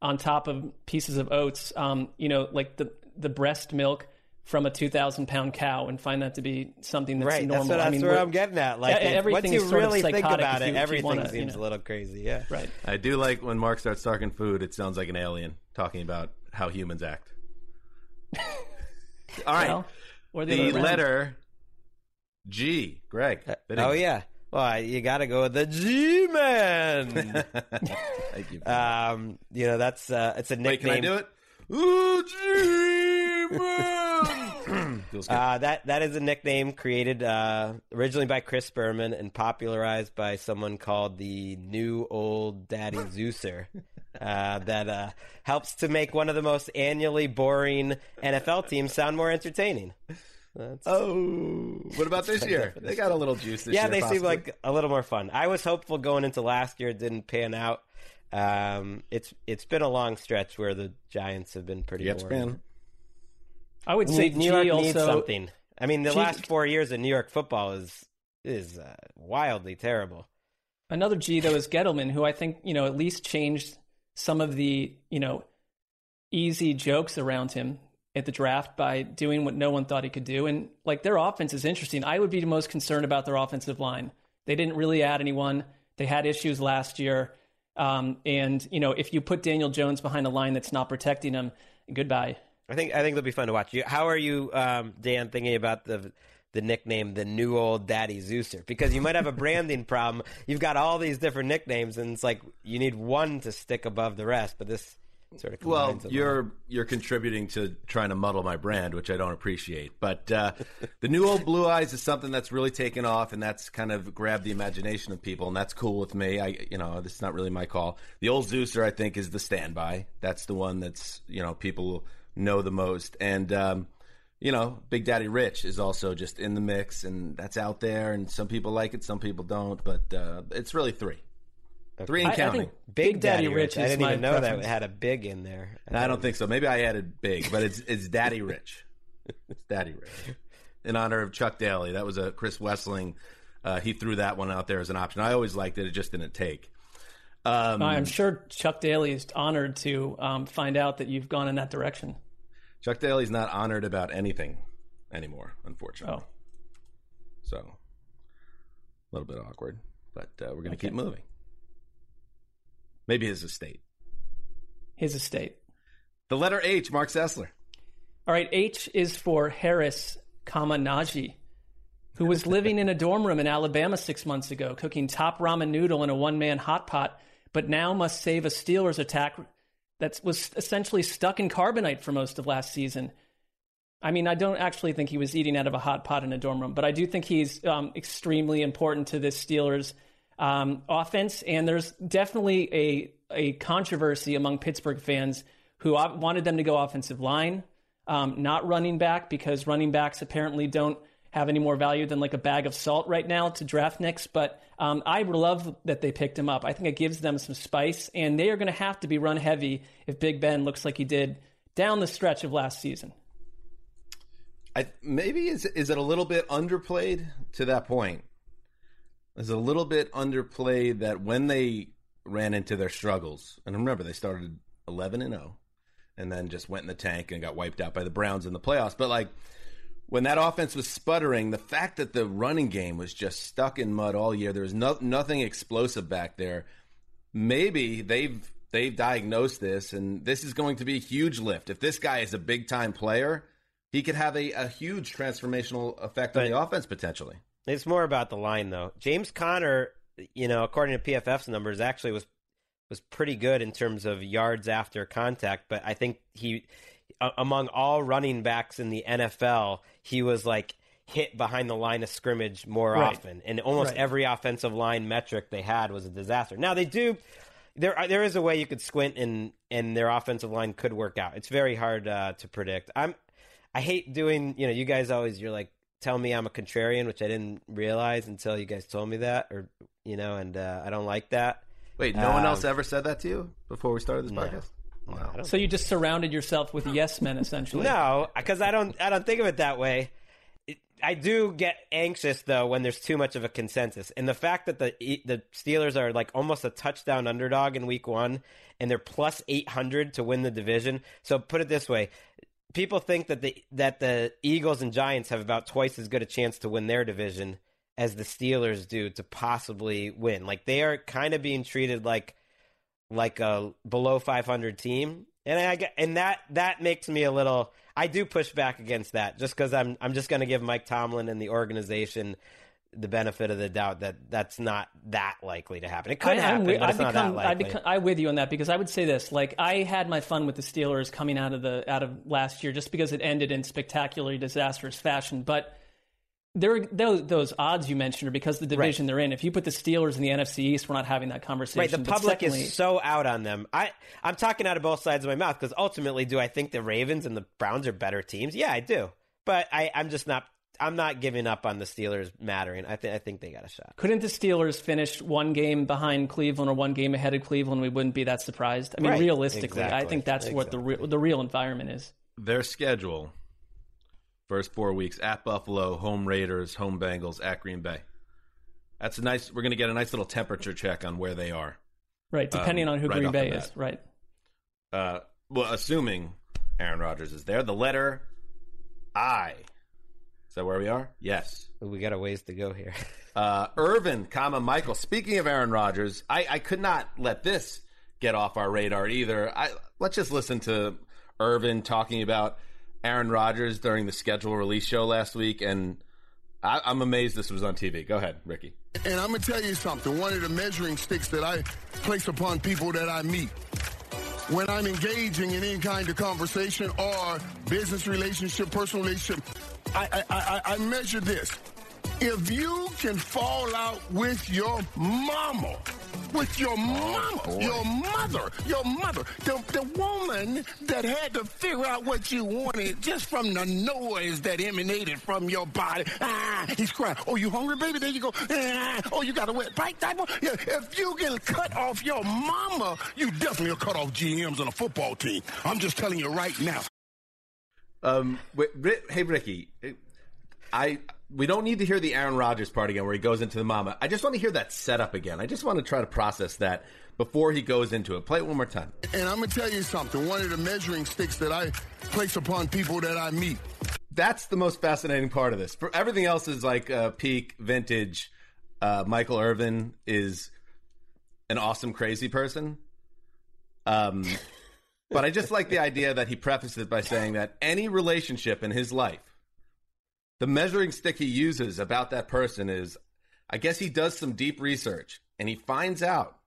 on top of pieces of oats, um, you know, like the the breast milk from a 2,000 pound cow, and find that to be something that's right. normal. That's, what, that's I mean, where I'm getting at. Like, Yeah, everything once you is sort of really think psychotic about it, you- everything wanna, you seems know. a little crazy. Yeah. right. I do like when Mark starts talking food. It sounds like an alien talking about how humans act. All right, Well, or the, the other way around. letter G. Greg. fitting. Oh yeah. Well, you got to go with the G man. Thank you. um, you know that's uh, it's a nickname. Wait, can I do it? Ooh, G man. Feels good. Uh, that that is a nickname created uh, originally by Chris Berman and popularized by someone called the New Old Daddy Zeuser. Uh, that uh, helps to make one of the most annually boring NFL teams sound more entertaining. That's, oh, what about this year? They got a little juice this yeah, year. they seem like a little more fun. I was hopeful going into last year; it didn't pan out. Um, it's it's been a long stretch where the Giants have been pretty Jets boring. fan. I would say New G York also, needs something. I mean, the G- last four years of New York football is is uh, wildly terrible. Another G though is Gettleman, who I think you know at least changed some of the you know easy jokes around him at the draft by doing what no one thought he could do. And like their offense is interesting. I would be the most concerned about their offensive line. They didn't really add anyone. They had issues last year. Um, and you know, if you put Daniel Jones behind a line that's not protecting him, goodbye. I think I think it'll be fun to watch. You, how are you, um, Dan, thinking about the the nickname the new old Daddy Zeuser? Because you might have a branding problem. You've got all these different nicknames, and it's like you need one to stick above the rest. But this sort of Well, combines them all. you're you're contributing to trying to muddle my brand, which I don't appreciate. But uh, the new old blue eyes is something that's really taken off, and that's kind of grabbed the imagination of people, and that's cool with me. I, you know, this is not really my call. The old Zeuser, I think, is the standby. That's the one that's you know people know the most, and um, you know, Big Daddy Rich is also just in the mix, and that's out there, and some people like it, some people don't, but uh, it's really three. Three and I- I counting. think Big, Daddy, Rich. Rich I didn't my even know that preference. it had a big in there. I don't think so. Maybe I added big, but it's it's Daddy Rich. It's Daddy Rich. In honor of Chuck Daly. That was a Chris Wesseling. Uh, he threw that one out there as an option. I always liked it. It just didn't take. Um, I'm sure Chuck Daly is honored to um, find out that you've gone in that direction. Chuck Daly's not honored about anything anymore, unfortunately. Oh, So a little bit awkward, but uh, we're going to Okay. keep moving. Maybe his estate. his estate. The letter H, Marc Sessler. All right, H is for Harris, comma Najee, who was living in a dorm room in Alabama six months ago, cooking top ramen noodle in a one-man hot pot, but now must save a Steelers attack that was essentially stuck in carbonite for most of last season. I mean, I don't actually think he was eating out of a hot pot in a dorm room, but I do think he's um, extremely important to this Steelers um, offense. And there's definitely a a controversy among Pittsburgh fans who wanted them to go offensive line, um, not running back, because running backs apparently don't have any more value than like a bag of salt right now to draft Nicks. But um, I love that they picked him up. I think it gives them some spice, and they are going to have to be run heavy if Big Ben looks like he did down the stretch of last season. I, maybe is is it a little bit underplayed to that point? Is a little bit underplayed that when they ran into their struggles, and remember they started eleven and zero, oh, and then just went in the tank and got wiped out by the Browns in the playoffs. But like when that offense was sputtering, the fact that the running game was just stuck in mud all year, there was no, nothing explosive back there. Maybe they've they've diagnosed this, and this is going to be a huge lift. If this guy is a big time player, he could have a, a huge transformational effect but on the offense potentially. It's more about the line, though. James Conner, you know, according to PFF's numbers, actually was was pretty good in terms of yards after contact, but I think he among all running backs in the NFL, he was like hit behind the line of scrimmage more right. often, and almost right. every offensive line metric they had was a disaster. Now they do. There, there is a way you could squint and and their offensive line could work out. It's very hard uh, to predict. I'm, I hate doing. You know, you guys always you're like tell me I'm a contrarian, which I didn't realize until you guys told me that, or you know, and uh, I don't like that. Wait, no um, one else ever said that to you before we started this no. podcast? Wow. So you just surrounded yourself with yes men, essentially. No, because I don't. I don't think of it that way. I do get anxious though when there's too much of a consensus, and the fact that the the Steelers are like almost a touchdown underdog in Week One, and they're plus eight hundred to win the division. So put it this way: people think that the that the Eagles and Giants have about twice as good a chance to win their division as the Steelers do to possibly win. Like they are kind of being treated like like a below 500 team, and I get and that that makes me a little. I do push back against that just because I'm I'm just going to give Mike Tomlin and the organization the benefit of the doubt that that's not that likely to happen. It could I, happen, but I it's become, not that likely. I become, I with you on that because I would say this: like I had my fun with the Steelers coming out of the out of last year, just because it ended in spectacularly disastrous fashion, but there those, those odds you mentioned are because of the division right. they're in. If you put the Steelers in the NFC East, we're not having that conversation. Right, the public secondly, is so out on them. I I'm talking out of both sides of my mouth because ultimately, do I think the Ravens and the Browns are better teams? Yeah, I do. But I I'm just not. I'm not giving up on the Steelers mattering. I think I think they got a shot. Couldn't the Steelers finish one game behind Cleveland or one game ahead of Cleveland? We wouldn't be that surprised. I mean, right. realistically, exactly. I think that's exactly. what the re- the real environment is. Their schedule First four weeks at Buffalo, home Raiders, home Bengals, at Green Bay. That's a nice. We're going to get a nice little temperature check on where they are. Right, depending um, on who right Green Bay is. Right. Uh, well, assuming Aaron Rodgers is there, the letter I. Is that where we are? Yes. We got a ways to go here. uh, Irvin, comma Michael. Speaking of Aaron Rodgers, I, I could not let this get off our radar either. I let's just listen to Irvin talking about Aaron Rodgers during the schedule release show last week, and I, am amazed this was on TV. Go ahead, Ricky. And I'm going to tell you something. One of the measuring sticks that I place upon people that I meet when I'm engaging in any kind of conversation or business relationship, personal relationship, I, I, I, I measure this. If you can fall out with your mama, with your mama, oh, your mother, your mother, the, the woman that had to figure out what you wanted just from the noise that emanated from your body. Ah, he's crying. Oh, you hungry, baby? There you go. Ah, oh, you got a wet bike diaper? Yeah, if you can cut off your mama, you definitely will cut off GMs on a football team. I'm just telling you right now. Um, wait, hey, Ricky, I we don't need to hear the Aaron Rodgers part again where he goes into the mama. I just want to hear that setup again. I just want to try to process that before he goes into it. Play it one more time. And I'm going to tell you something. One of the measuring sticks that I place upon people that I meet. That's the most fascinating part of this. For everything else is like uh, peak vintage. Uh, Michael Irvin is an awesome crazy person. Um, but I just like the idea that he prefaced it by saying that any relationship in his life the measuring stick he uses about that person is I guess he does some deep research and he finds out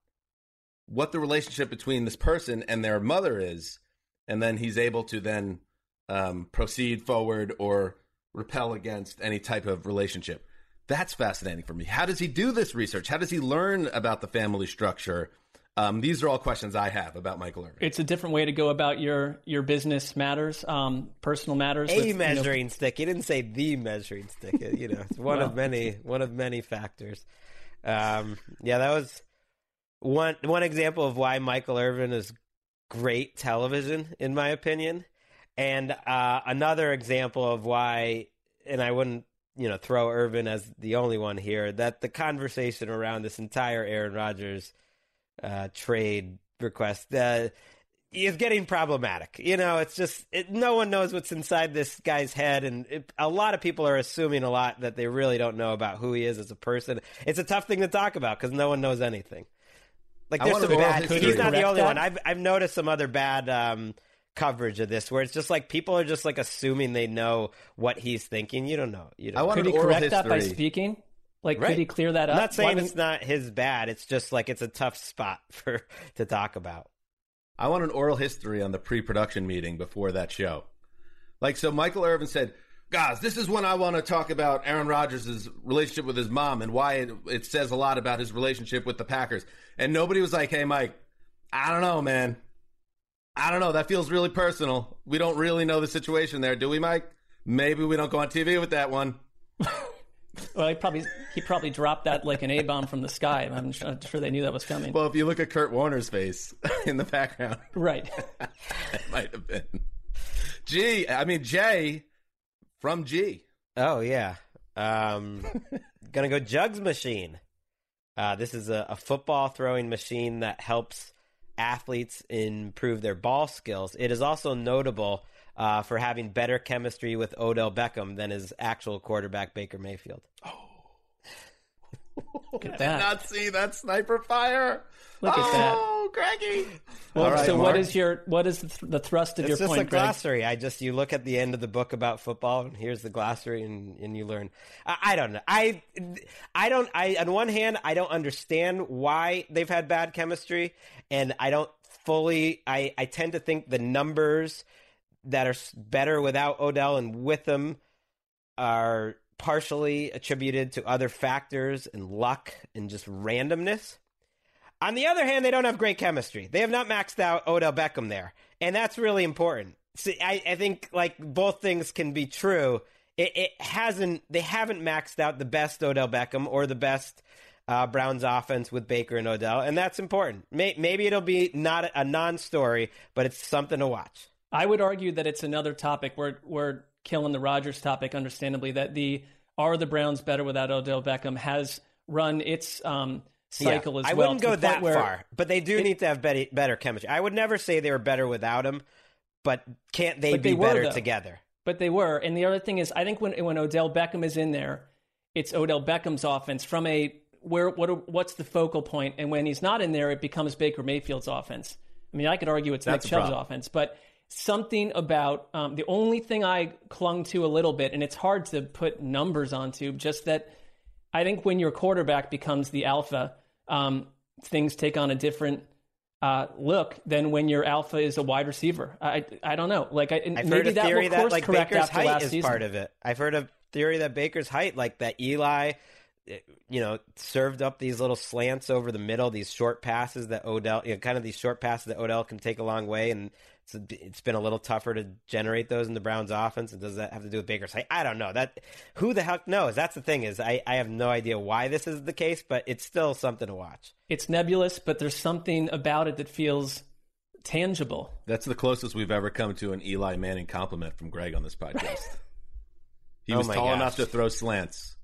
what the relationship between this person and their mother is, and then he's able to then um, proceed forward or repel against any type of relationship. That's fascinating for me. How does he do this research? How does he learn about the family structure? Um, these are all questions I have about Michael Irvin. It's a different way to go about your your business matters, um, personal matters. A with, you know- measuring stick. He didn't say the measuring stick. You know, it's one of many one of many factors. Um, yeah, that was one one example of why Michael Irvin is great television, in my opinion, and uh, another example of why. And I wouldn't, you know, throw Irvin as the only one here. That the conversation around this entire Aaron Rodgers uh, trade request uh, is getting problematic. You know, it's just it, no one knows what's inside this guy's head, and it, a lot of people are assuming a lot that they really don't know about who he is as a person. It's a tough thing to talk about because no one knows anything. Like I there's some bad. history. He's not the only that? one. I've I've noticed some other bad um, coverage of this where it's just like people are just like assuming they know what he's thinking. You don't know. You don't. I want could an he correct that by speaking? Like, Right. could he clear that up? I'm not saying Why it's wouldn't- not his bad. It's just like it's a tough spot for to talk about. I want an oral history on the pre-production meeting before that show. Like, so Michael Irvin said, guys, this is when I want to talk about Aaron Rodgers' relationship with his mom and why it, it says a lot about his relationship with the Packers. And nobody was like, hey, Mike, I don't know, man. I don't know. That feels really personal. We don't really know the situation there, do we, Mike? Maybe we don't go on TV with that one. Well, he probably he probably dropped that like an A bomb from the sky. I'm sure, sure they knew that was coming. Well, if you look at Kurt Warner's face in the background, right. it might have been. G, I mean, Jay from G. Oh yeah. Um, gonna go Jugs machine. Uh, this is a, a football throwing machine that helps athletes improve their ball skills. It is also notable uh, for having better chemistry with Odell Beckham than his actual quarterback Baker Mayfield. Look at that. not see that sniper fire. Look at that. Oh, Greggy. Well, All right, so what Mark. is your what is the, th- the thrust of It's your just point, a Greg? glossary. I just you look at the end of the book about football, and here's the glossary, and, and you learn. I, I don't know. I I don't. I on one hand, I don't understand why they've had bad chemistry, and I don't fully. I I tend to think the numbers that are better without Odell and with them are partially attributed to other factors and luck and just randomness. On the other hand, they don't have great chemistry. They have not maxed out Odell Beckham there, and that's really important. See, I, I think like both things can be true. It, it hasn't. They haven't maxed out the best Odell Beckham or the best uh, Browns offense with Baker and Odell, and that's important. May, maybe it'll be not a non-story, but it's something to watch. I would argue that it's another topic. We're we're killing the Rodgers topic, understandably. That the are the Browns better without Odell Beckham has run its um, cycle Yeah, as I well. I wouldn't go that far, but they do need to have better, better chemistry. I would never say they were better without him, but can't they But be they were, better though. together? But they were. And the other thing is, I think when when Odell Beckham is in there, it's Odell Beckham's offense from a where what what's the focal point? point, and when he's not in there, it becomes Baker Mayfield's offense. I mean, I could argue it's That's Nick Chubb's problem. offense, but something about um, the only thing I clung to a little bit, and it's hard to put numbers onto, just that I think when your quarterback becomes the alpha, um, things take on a different uh, look than when your alpha is a wide receiver. I I don't know. Like I, I've maybe heard a that theory that like correct Baker's after height last is season. part of it. I've heard a theory that Baker's height, like that Eli, eh, you know, served up these little slants over the middle, these short passes that Odell, you know, kind of these short passes that Odell can take a long way, and it's, it's been a little tougher to generate those in the Browns' offense. And does that have to do with Baker's height? I don't know. That who the heck knows? That's the thing is, I I have no idea why this is the case, but it's still something to watch. It's nebulous, but there's something about it that feels tangible. That's the closest we've ever come to an Eli Manning compliment from Greg on this podcast. he Oh was my tall gosh. enough to throw slants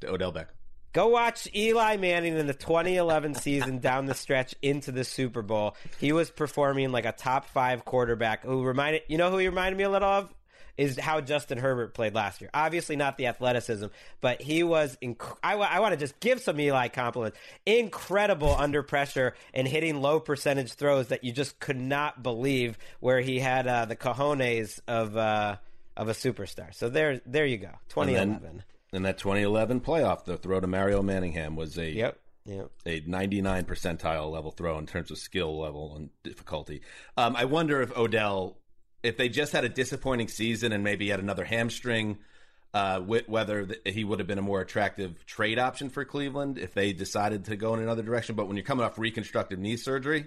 to Odell Beckham. Go watch Eli Manning in the 2011 season down the stretch into the Super Bowl. He was performing like a top five quarterback who reminded, you know who he reminded me a little of? Is how Justin Herbert played last year. Obviously not the athleticism, but he was. Inc- I, want to just give some Eli compliments. Incredible under pressure and hitting low percentage throws that you just could not believe. Where he had uh, the cojones of uh, of a superstar. So there, there you go. 2011. In that 2011 playoff, the throw to Mario Manningham was a Yep. Yep. a 99 percentile level throw in terms of skill level and difficulty. Um, I wonder if Odell if they just had a disappointing season and maybe had another hamstring, uh, wh- whether th- he would have been a more attractive trade option for Cleveland if they decided to go in another direction. But when you're coming off reconstructive knee surgery,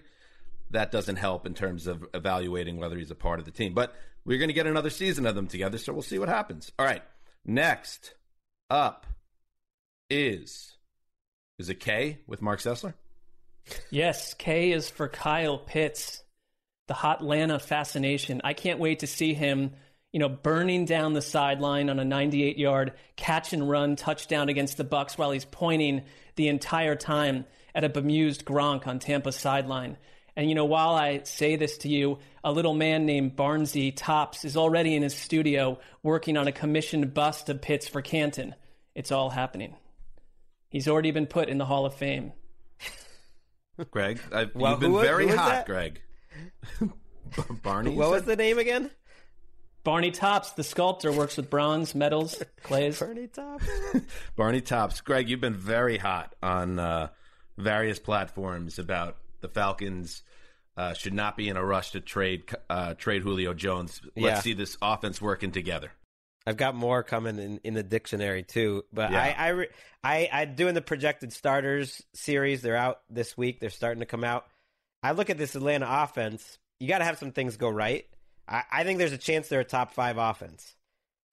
that doesn't help in terms of evaluating whether he's a part of the team. But we're going to get another season of them together, so we'll see what happens. All right, next up is is it K with Marc Sessler? Yes, K is for Kyle Pitts, the Hotlanta fascination. I can't wait to see him, you know, burning down the sideline on a 98-yard catch and run touchdown against the Bucks while he's pointing the entire time at a bemused Gronk on Tampa's sideline. And you know, while I say this to you, a little man named Barnsey Tops is already in his studio working on a commissioned bust of Pitts for Canton. It's all happening. He's already been put in the Hall of Fame. Greg, I've, Well, you've been who was- very who hot, that? Greg. Barney. you What was the name again? Barney Tops, the sculptor, works with bronze, metals, clays. Barney Tops. Barney Tops. Greg, you've been very hot on uh, various platforms about the Falcons uh, should not be in a rush to trade uh, trade Julio Jones. Let's Yeah. see this offense working together. I've got more coming in, in the dictionary too, but Yeah. I I, re- I I doing the projected starters series. They're out this week. They're starting to come out. I look at this Atlanta offense. You got to have some things go right. I, I think there's a chance they're a top five offense.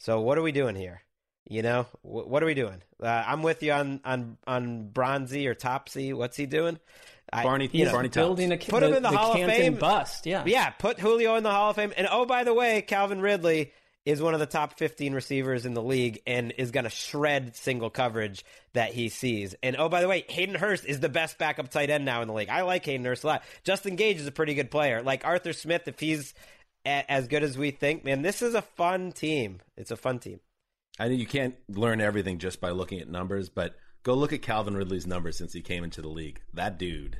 So what are we doing here? You know, Wh- what are we doing? Uh, I'm with you on on on Bronzy or Topsy. What's he doing? I- Barney- you know, Barney Tops. building a put him in the, the Hall Canton of Fame. bust, yeah. yeah. Put Julio in the Hall of Fame. And oh, by the way, Calvin Ridley is one of the top 15 receivers in the league and is going to shred single coverage that he sees. And oh, by the way, Hayden Hurst is the best backup tight end now in the league. I like Hayden Hurst a lot. Justin Gage is a pretty good player. Like Arthur Smith, if he's a- as good as we think, man, this is a fun team. It's a fun team. I know you can't learn everything just by looking at numbers, but go look at Calvin Ridley's numbers since he came into the league. That dude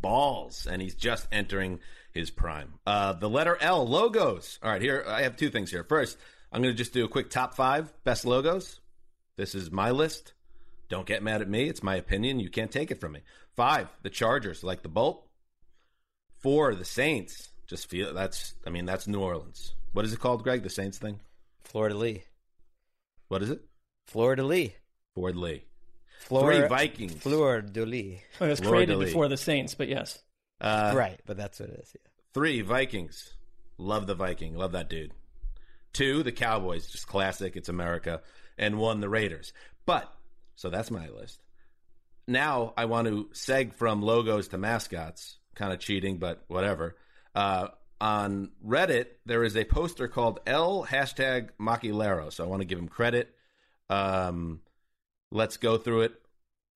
balls, and he's just entering his prime. Uh, the letter L logos. All right, here I have two things here. First, I'm going to just do a quick top five best logos. This is my list. Don't get mad at me. It's my opinion. You can't take it from me. Five, the Chargers, like the Bolt. Four, the Saints. Just feel that's. I mean, that's New Orleans. What is it called, Greg? The Saints thing. Florida Lee. What is it? fleur-de-lis. Ford Lee. Florida, Three Vikings. fleur-de-lis. Well, it was Florida created Lee. before the Saints, but yes. Uh, right, but that's what it is. Yeah. Three Vikings. Love the Viking. Love that dude. Two the Cowboys. Just classic. It's America. And one the Raiders. But so that's my list. Now I want to seg from logos to mascots. Kind of cheating, but whatever. Uh, on Reddit, there is a poster called L hashtag Maquilero. So I want to give him credit. Um, let's go through it.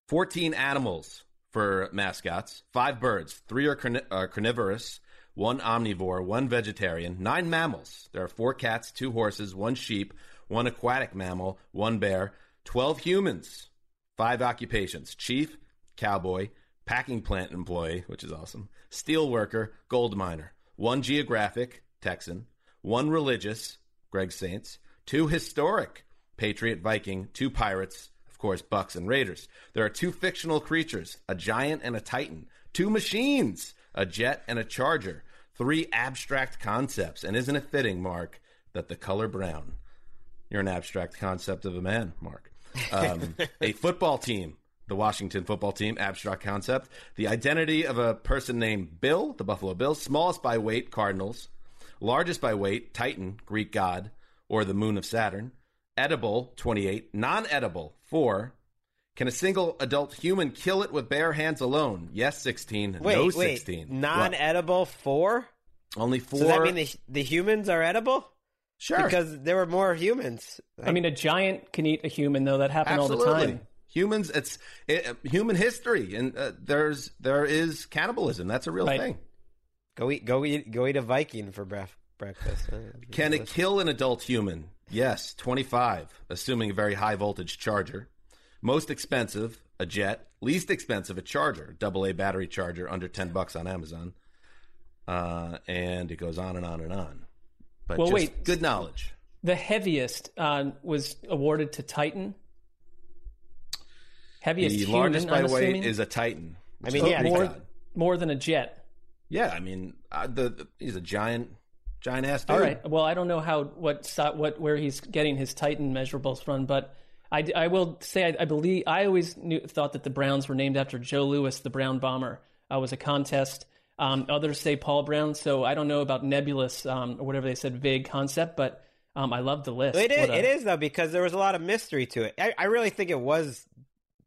14 animals for mascots, five birds, three are carni- uh, carnivorous, one omnivore, one vegetarian, nine mammals. There are four cats, two horses, one sheep, one aquatic mammal, one bear, 12 humans, five occupations. Chief, cowboy, packing plant employee, which is awesome, steel worker, gold miner, one geographic, Texan, one religious, Greg Saints, two historic, Patriot, Viking, two pirates, of course, Bucks and Raiders. There are two fictional creatures, a giant and a titan, two machines, a jet and a charger, three abstract concepts. And isn't it fitting, Mark, that the color brown? You're an abstract concept of a man, Mark. Um, a football team, the Washington football team, abstract concept. The identity of a person named Bill, the Buffalo Bills, smallest by weight, Cardinals, largest by weight, Titan, Greek god, or the moon of Saturn. Edible, 28. Non edible, 4. Can a single adult human kill it with bare hands alone? Yes, 16. Wait, no, wait. 16. Non-edible four. Only four. Does that mean the the humans are edible? Sure. Because there were more humans. I mean, a giant can eat a human, though. That happened all the time. Humans, it's it, human history, and uh, there's there is cannibalism. That's a real Right. thing. Go eat, go eat, go eat a Viking for breakfast. Can it kill an adult human? Yes, 25, assuming a very high voltage charger. Most expensive, a jet. Least expensive, a charger, double A battery charger, under 10 bucks on Amazon. Uh, and it goes on and on and on. But Well, just wait. good knowledge. The heaviest uh, was awarded to Titan. Heaviest the human, largest by I'm weight is a Titan. I mean, yeah, more more than a jet. Yeah, I mean, uh, the, the he's a giant, giant ass. All right. Well, I don't know how what what where he's getting his Titan measurables from, but I, I will say I, I believe I always knew, thought that the Browns were named after Joe Louis, the Brown bomber. Uh, was a contest. Um, others say Paul Brown, so I don't know about nebulous um, or whatever they said, vague concept, but um, I love the list. It is, a- it is though because there was a lot of mystery to it. I, I really think it was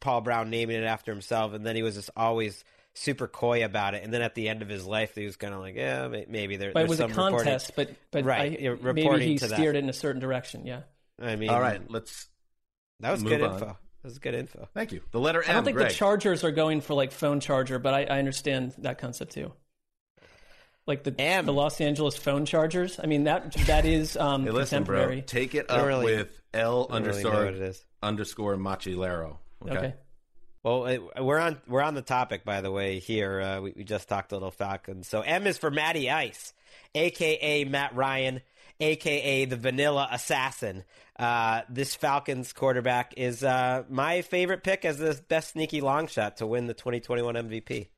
Paul Brown naming it after himself, and then he was just always super coy about it. And then at the end of his life, he was kind of like, yeah, maybe there. But it there's was a some reporting- contest, but but right, I, yeah, maybe he to that. steered it in a certain direction. Yeah. I mean, All right, let's. that was move good on. info. That was good info. Thank you. The letter M. I don't think Greg. the Chargers are going for like phone charger, but I, I understand that concept too. Like the M. the Los Angeles phone chargers. I mean that that is um, Hey, listen, bro. contemporary. Take it up really- with L don't really underscore what it is. underscore Machilero. Okay. Okay. Well, we're on we're on the topic, by the way. Here, uh, we, we just talked a little Falcons. So M is for Matty Ice, aka Matt Ryan, aka the Vanilla Assassin. Uh, this Falcons quarterback is uh, my favorite pick as the best sneaky long shot to win the 2021 MVP.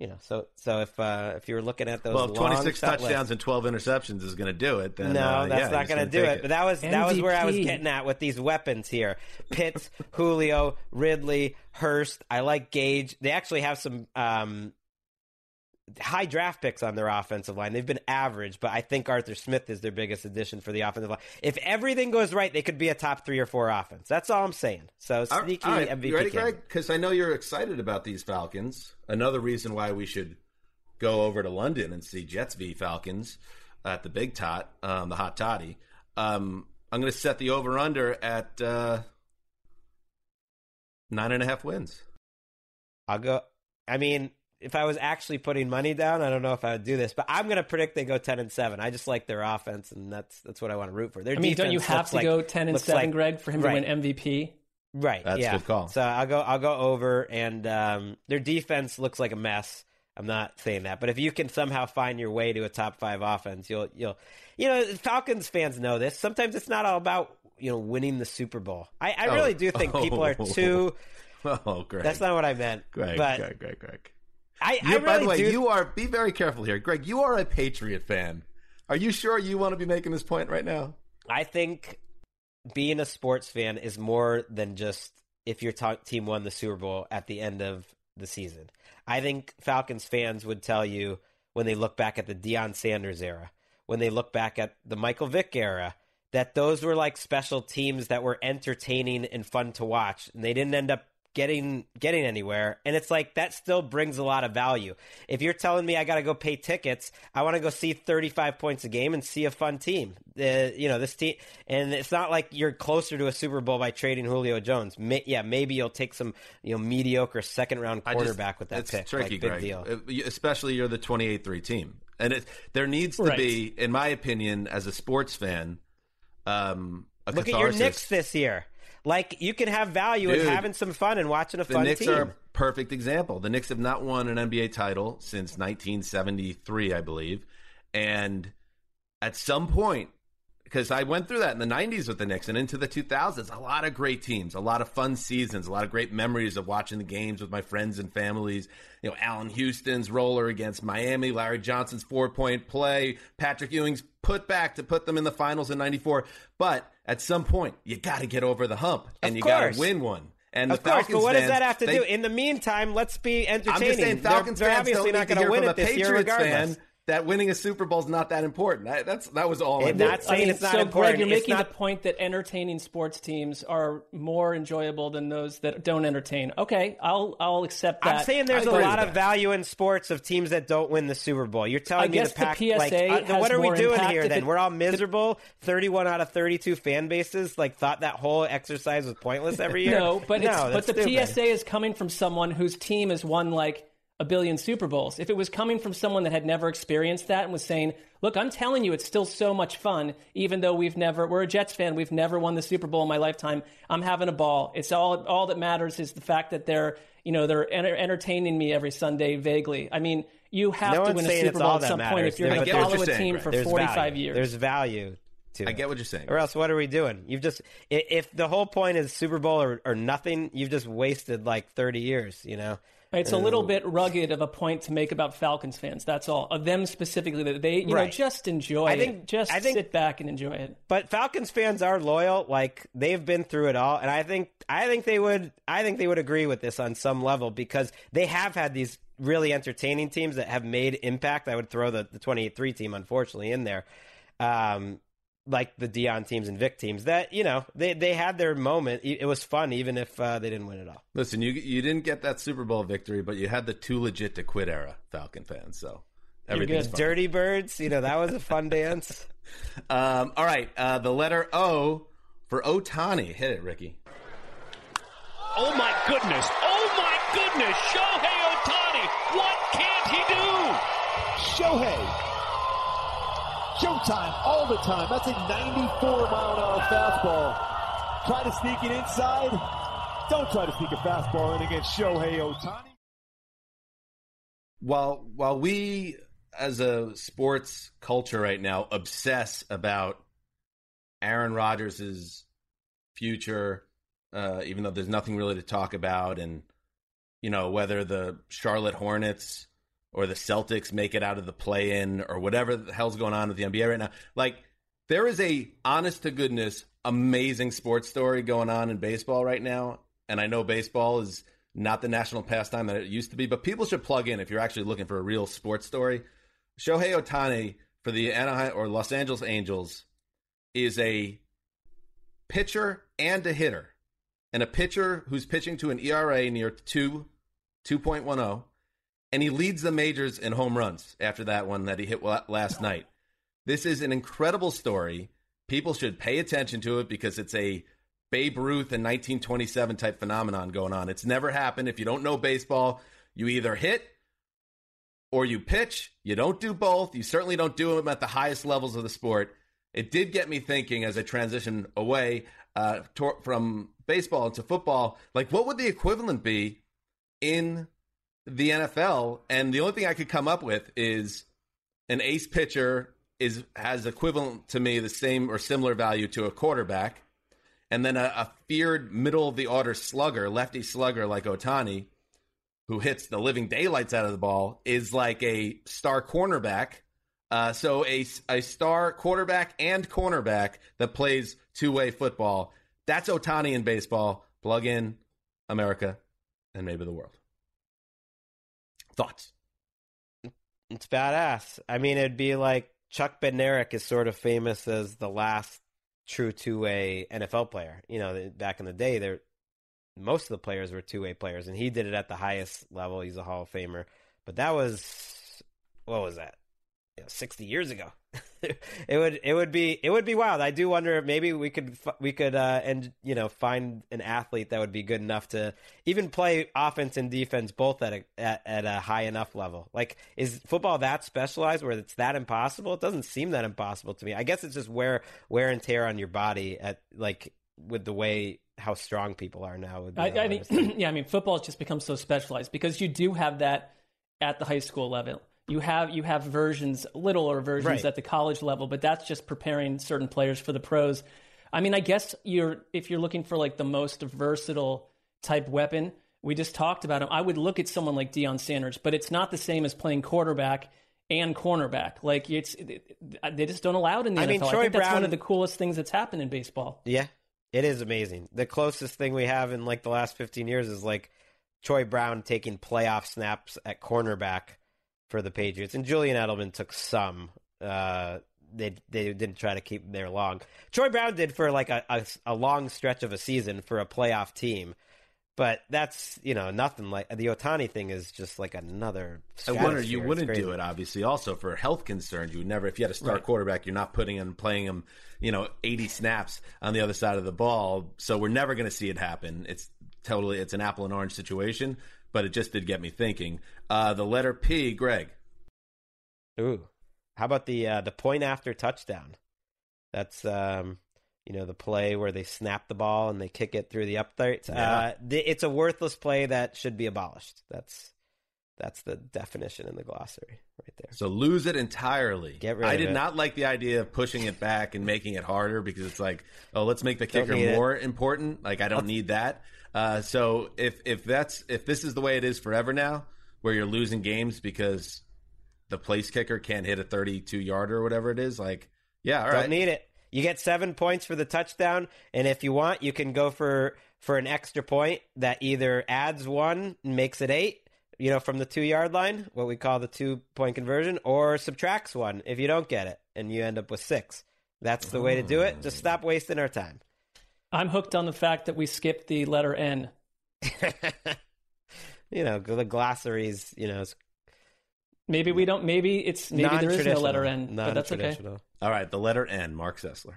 You know, so so if uh, if you were looking at those, Well, if 26 long touchdowns lists- and 12 interceptions is going to do it, then no, uh, that's yeah, not going to do take it. But that was that was where I was getting at with these weapons here: Pitts, Julio, Ridley, Hurst. I like Gage. They actually have some um, high draft picks on their offensive line. They've been average, but I think Arthur Smith is their biggest addition for the offensive line. If everything goes right, they could be a top three or four offense. That's all I'm saying. So sneaky all right, MVP. You ready. Greg? Because I know you're excited about these Falcons. Another reason why we should go over to London and see Jets v Falcons at the Big Tot, um, the Hot Toddy. Um, I'm going to set the over under at uh, nine and a half wins. I'll go. I mean, if I was actually putting money down, I don't know if I would do this, but I'm going to predict they go ten and seven. I just like their offense, and that's that's what I want to root for. Their I mean, don't you have to like- go ten and seven, like- Greg, for him right. to win MVP? Right. That's a yeah. good call. So I'll go. I'll go over, and um, their defense looks like a mess. I'm not saying that, but if you can somehow find your way to a top five offense, you'll you'll you know Falcons fans know this. Sometimes it's not all about you know winning the Super Bowl. I, I Oh. really do think people are too. Oh, Greg. That's not what I meant. Greg, but Greg, Greg, Greg. I, I by the way, do. you are. Be very careful here, Greg. You are a Patriot fan. Are you sure you want to be making this point right now? I think being a sports fan is more than just if your t- team won the Super Bowl at the end of the season. I think Falcons fans would tell you when they look back at the Deion Sanders era, when they look back at the Michael Vick era, that those were like special teams that were entertaining and fun to watch, and they didn't end up getting getting anywhere. And it's like that still brings a lot of value. If you're telling me i gotta go pay tickets i want to go see 35 points a game and see a fun team. Uh, you know this team and it's not like you're closer to a super bowl by trading julio jones. May, yeah maybe you'll take some you know mediocre second round I just- quarterback with that it's pick tricky, like, big Greg. deal. Especially you're the 28-3 team, and it, there needs to Right. be, in my opinion, as a sports fan, um, a look at your catharsis. Knicks this year like you can have value in having some fun and watching a The fun Knicks team are a perfect example. The Knicks have not won an NBA title since 1973, I believe, and at some point. Because I went through that in the 90s with the Knicks and into the 2000s. A lot of great teams, a lot of fun seasons, a lot of great memories of watching the games with my friends and families. You know, Allan Houston's roller against Miami, Larry Johnson's four point play, Patrick Ewing's put back to put them in the finals in 94. But at some point, you got to get over the hump and Of you got to win one. And of the course, Falcons but what does that have to they- do? In the meantime, let's be entertaining. I'm just saying, They're- Falcons they're, fans obviously don't not to going hear win it this year, regardless. fan that winning a Super Bowl is not that important. I, that's that was all. I'm that's- doing. saying it's not so, important. Greg, you're It's making not- the point that entertaining sports teams are more enjoyable than those that don't entertain. Okay, I'll I'll accept that. I'm saying there's I a agree lot of value in sports of teams that don't win the Super Bowl. You're telling I me guess the the pack, PSA like, uh, what are we doing here then? it- We're all miserable. 31 out of 32 fan bases like thought that whole exercise was pointless every year. No, but no, it's, but that's the stupid. PSA is coming from someone whose team has won like a billion Super Bowls. If it was coming from someone that had never experienced that and was saying, "Look, I'm telling you, it's still so much fun, even though we've never we're a Jets fan, we've never won the Super Bowl in my lifetime. I'm having a ball. It's all all that matters is the fact that they're you know they're enter- entertaining me every Sunday vaguely. I mean." You have No to win a Super Bowl at that some point if you're going to follow a saying, team Greg. for There's 45 value. years. There's value to I get what you're saying. Or else, what are we doing? You've just if the whole point is Super Bowl or, or nothing, you've just wasted like 30 years. You know, It's a little bit rugged of a point to make about Falcons fans. That's all. Of them specifically, that they you know just enjoy I it. think- Just I think- sit back and enjoy it. But Falcons fans are loyal. Like they've been through it all, and I think I think they would I think they would agree with this on some level because they have had these really entertaining teams that have made impact. I would throw the the twenty eight three team unfortunately in there, um, like the Deion teams and Vick teams. That you know they they had their moment. It was fun even if uh, they didn't win it all. Listen, you you didn't get that Super Bowl victory, but you had the too legit to quit era Falcon fans. So everything's fine. Dirty Birds, you know that was a fun dance. Um, all right, uh, the letter O for Ohtani. Hit it, Ricky. Oh my goodness! Oh my goodness! Shohei Ohtani! What can't he do? Shohei. Showtime all the time. That's a 94 mile an hour fastball. Try to sneak it inside. Don't try to sneak a fastball in against Shohei Ohtani. while while we as a sports culture right now obsess about Aaron Rodgers' future, uh, even though there's nothing really to talk about, and you know whether the Charlotte Hornets or the Celtics make it out of the play-in or whatever the hell's going on with the NBA right now, like there is a honest to goodness amazing sports story going on in baseball right now, and I know baseball is not the national pastime that it used to be, but people should plug in if you're actually looking for a real sports story. Shohei Ohtani for the Anaheim or Los Angeles Angels is a pitcher and a hitter. And a pitcher who's pitching to an ERA near 2 2.10 and he leads the majors in home runs after that one that he hit last night. This is an incredible story. People should pay attention to it because it's a Babe Ruth in 1927 type phenomenon going on. It's never happened. If you don't know baseball, you either hit or you pitch. You don't do both. You certainly don't do them at the highest levels of the sport. It did get me thinking as I transition away uh, to- from baseball into football. Like, what would the equivalent be in the NFL? And the only thing I could come up with is an ace pitcher is has equivalent to me the same or similar value to a quarterback, and then a, a feared middle of the order slugger, lefty slugger like Ohtani, who hits the living daylights out of the ball, is like a star cornerback. Uh, so a a star quarterback and cornerback that plays two way football. That's Ohtani in baseball. Plug in America and maybe the world. Thoughts? It's badass. I mean, it'd be like Chuck Bednarik is sort of famous as the last true two way NFL player. You know, back in the day, there most of the players were two way players, and he did it at the highest level. He's a Hall of Famer, but that was what was that? You know, Sixty years ago. it would it would be it would be wild. I do wonder if maybe we could we could uh, and you know find an athlete that would be good enough to even play offense and defense both at a at, at a high enough level. Like is football that specialized where it's that impossible? It doesn't seem that impossible to me. I guess it's just wear wear and tear on your body at like with the way how strong people are now. With I, I think, yeah, I mean, football has just become so specialized because you do have that at the high school level. You have you have versions, littler versions Right. at the college level, but that's just preparing certain players for the pros. I mean, I guess you're if you're looking for like the most versatile type weapon, we just talked about him. I would look at someone like Deion Sanders, but it's not the same as playing quarterback and cornerback. Like it's they just don't allow it in the I NFL. mean, I Troy think that's one Brown- of the coolest things that's happened in baseball. Yeah, it is amazing. The closest thing we have in like the last 15 years is like Troy Brown taking playoff snaps at cornerback for the Patriots, and Julian Edelman took some. Uh, they they didn't try to keep him there long. Troy Brown did for like a, a a long stretch of a season for a playoff team. But that's you know nothing like the Ohtani thing is just like another. I wonder you It's wouldn't crazy. do it, obviously. Also for health concerns, you would never. If you had a star Right. quarterback, you're not putting him playing him, you know, 80 snaps on the other side of the ball. So we're never going to see it happen. It's totally it's an apple and orange situation. But it just did get me thinking. Uh, the letter P, Greg. Ooh, how about the uh, the point after touchdown? That's um, you know the play where they snap the ball and they kick it through the up Yeah. uh, the, it's a worthless play that should be abolished. That's that's the definition in the glossary right there. So lose it entirely. Get rid I did it. not like the idea of pushing it back and making it harder because it's like, oh, let's make the kicker need it. more important. Like I don't need that. Uh, so if if that's if this is the way it is forever now, where you're losing games because the place kicker can't hit a 32 yarder or whatever it is, like yeah, all Don't right. need it. You get seven points for the touchdown, and if you want, you can go for for an extra point that either adds one and makes it eight, you know, from the two yard line, what we call the two point conversion, or subtracts one if you don't get it, and you end up with six. That's the way to do it. Just stop wasting our time. I'm hooked on the fact that we skipped the letter N. You know, the glossaries, you know, it's Maybe we don't. Maybe it's maybe there is no letter N, but that's okay. All right, the letter N, Marc Sessler.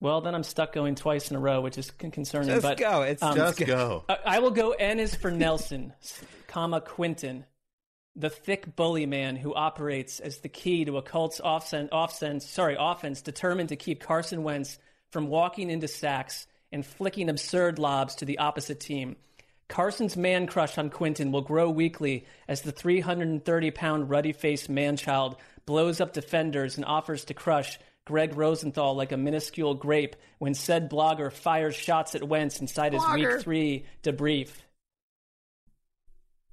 Well, then I'm stuck going twice in a row, which is concerning. Just but go. It's um, Just go. I, I will go. N is for Nelson, comma Quenton, the thick bully man who operates as the key to a Colts offense, offense, sorry, offense determined to keep Carson Wentz from walking into sacks and flicking absurd lobs to the opposite team. Carson's man crush on Quenton will grow weekly as the 330 pound ruddy faced man child blows up defenders and offers to crush Gregg Rosenthal like a minuscule grape when said blogger fires shots at Wentz inside his week three debrief.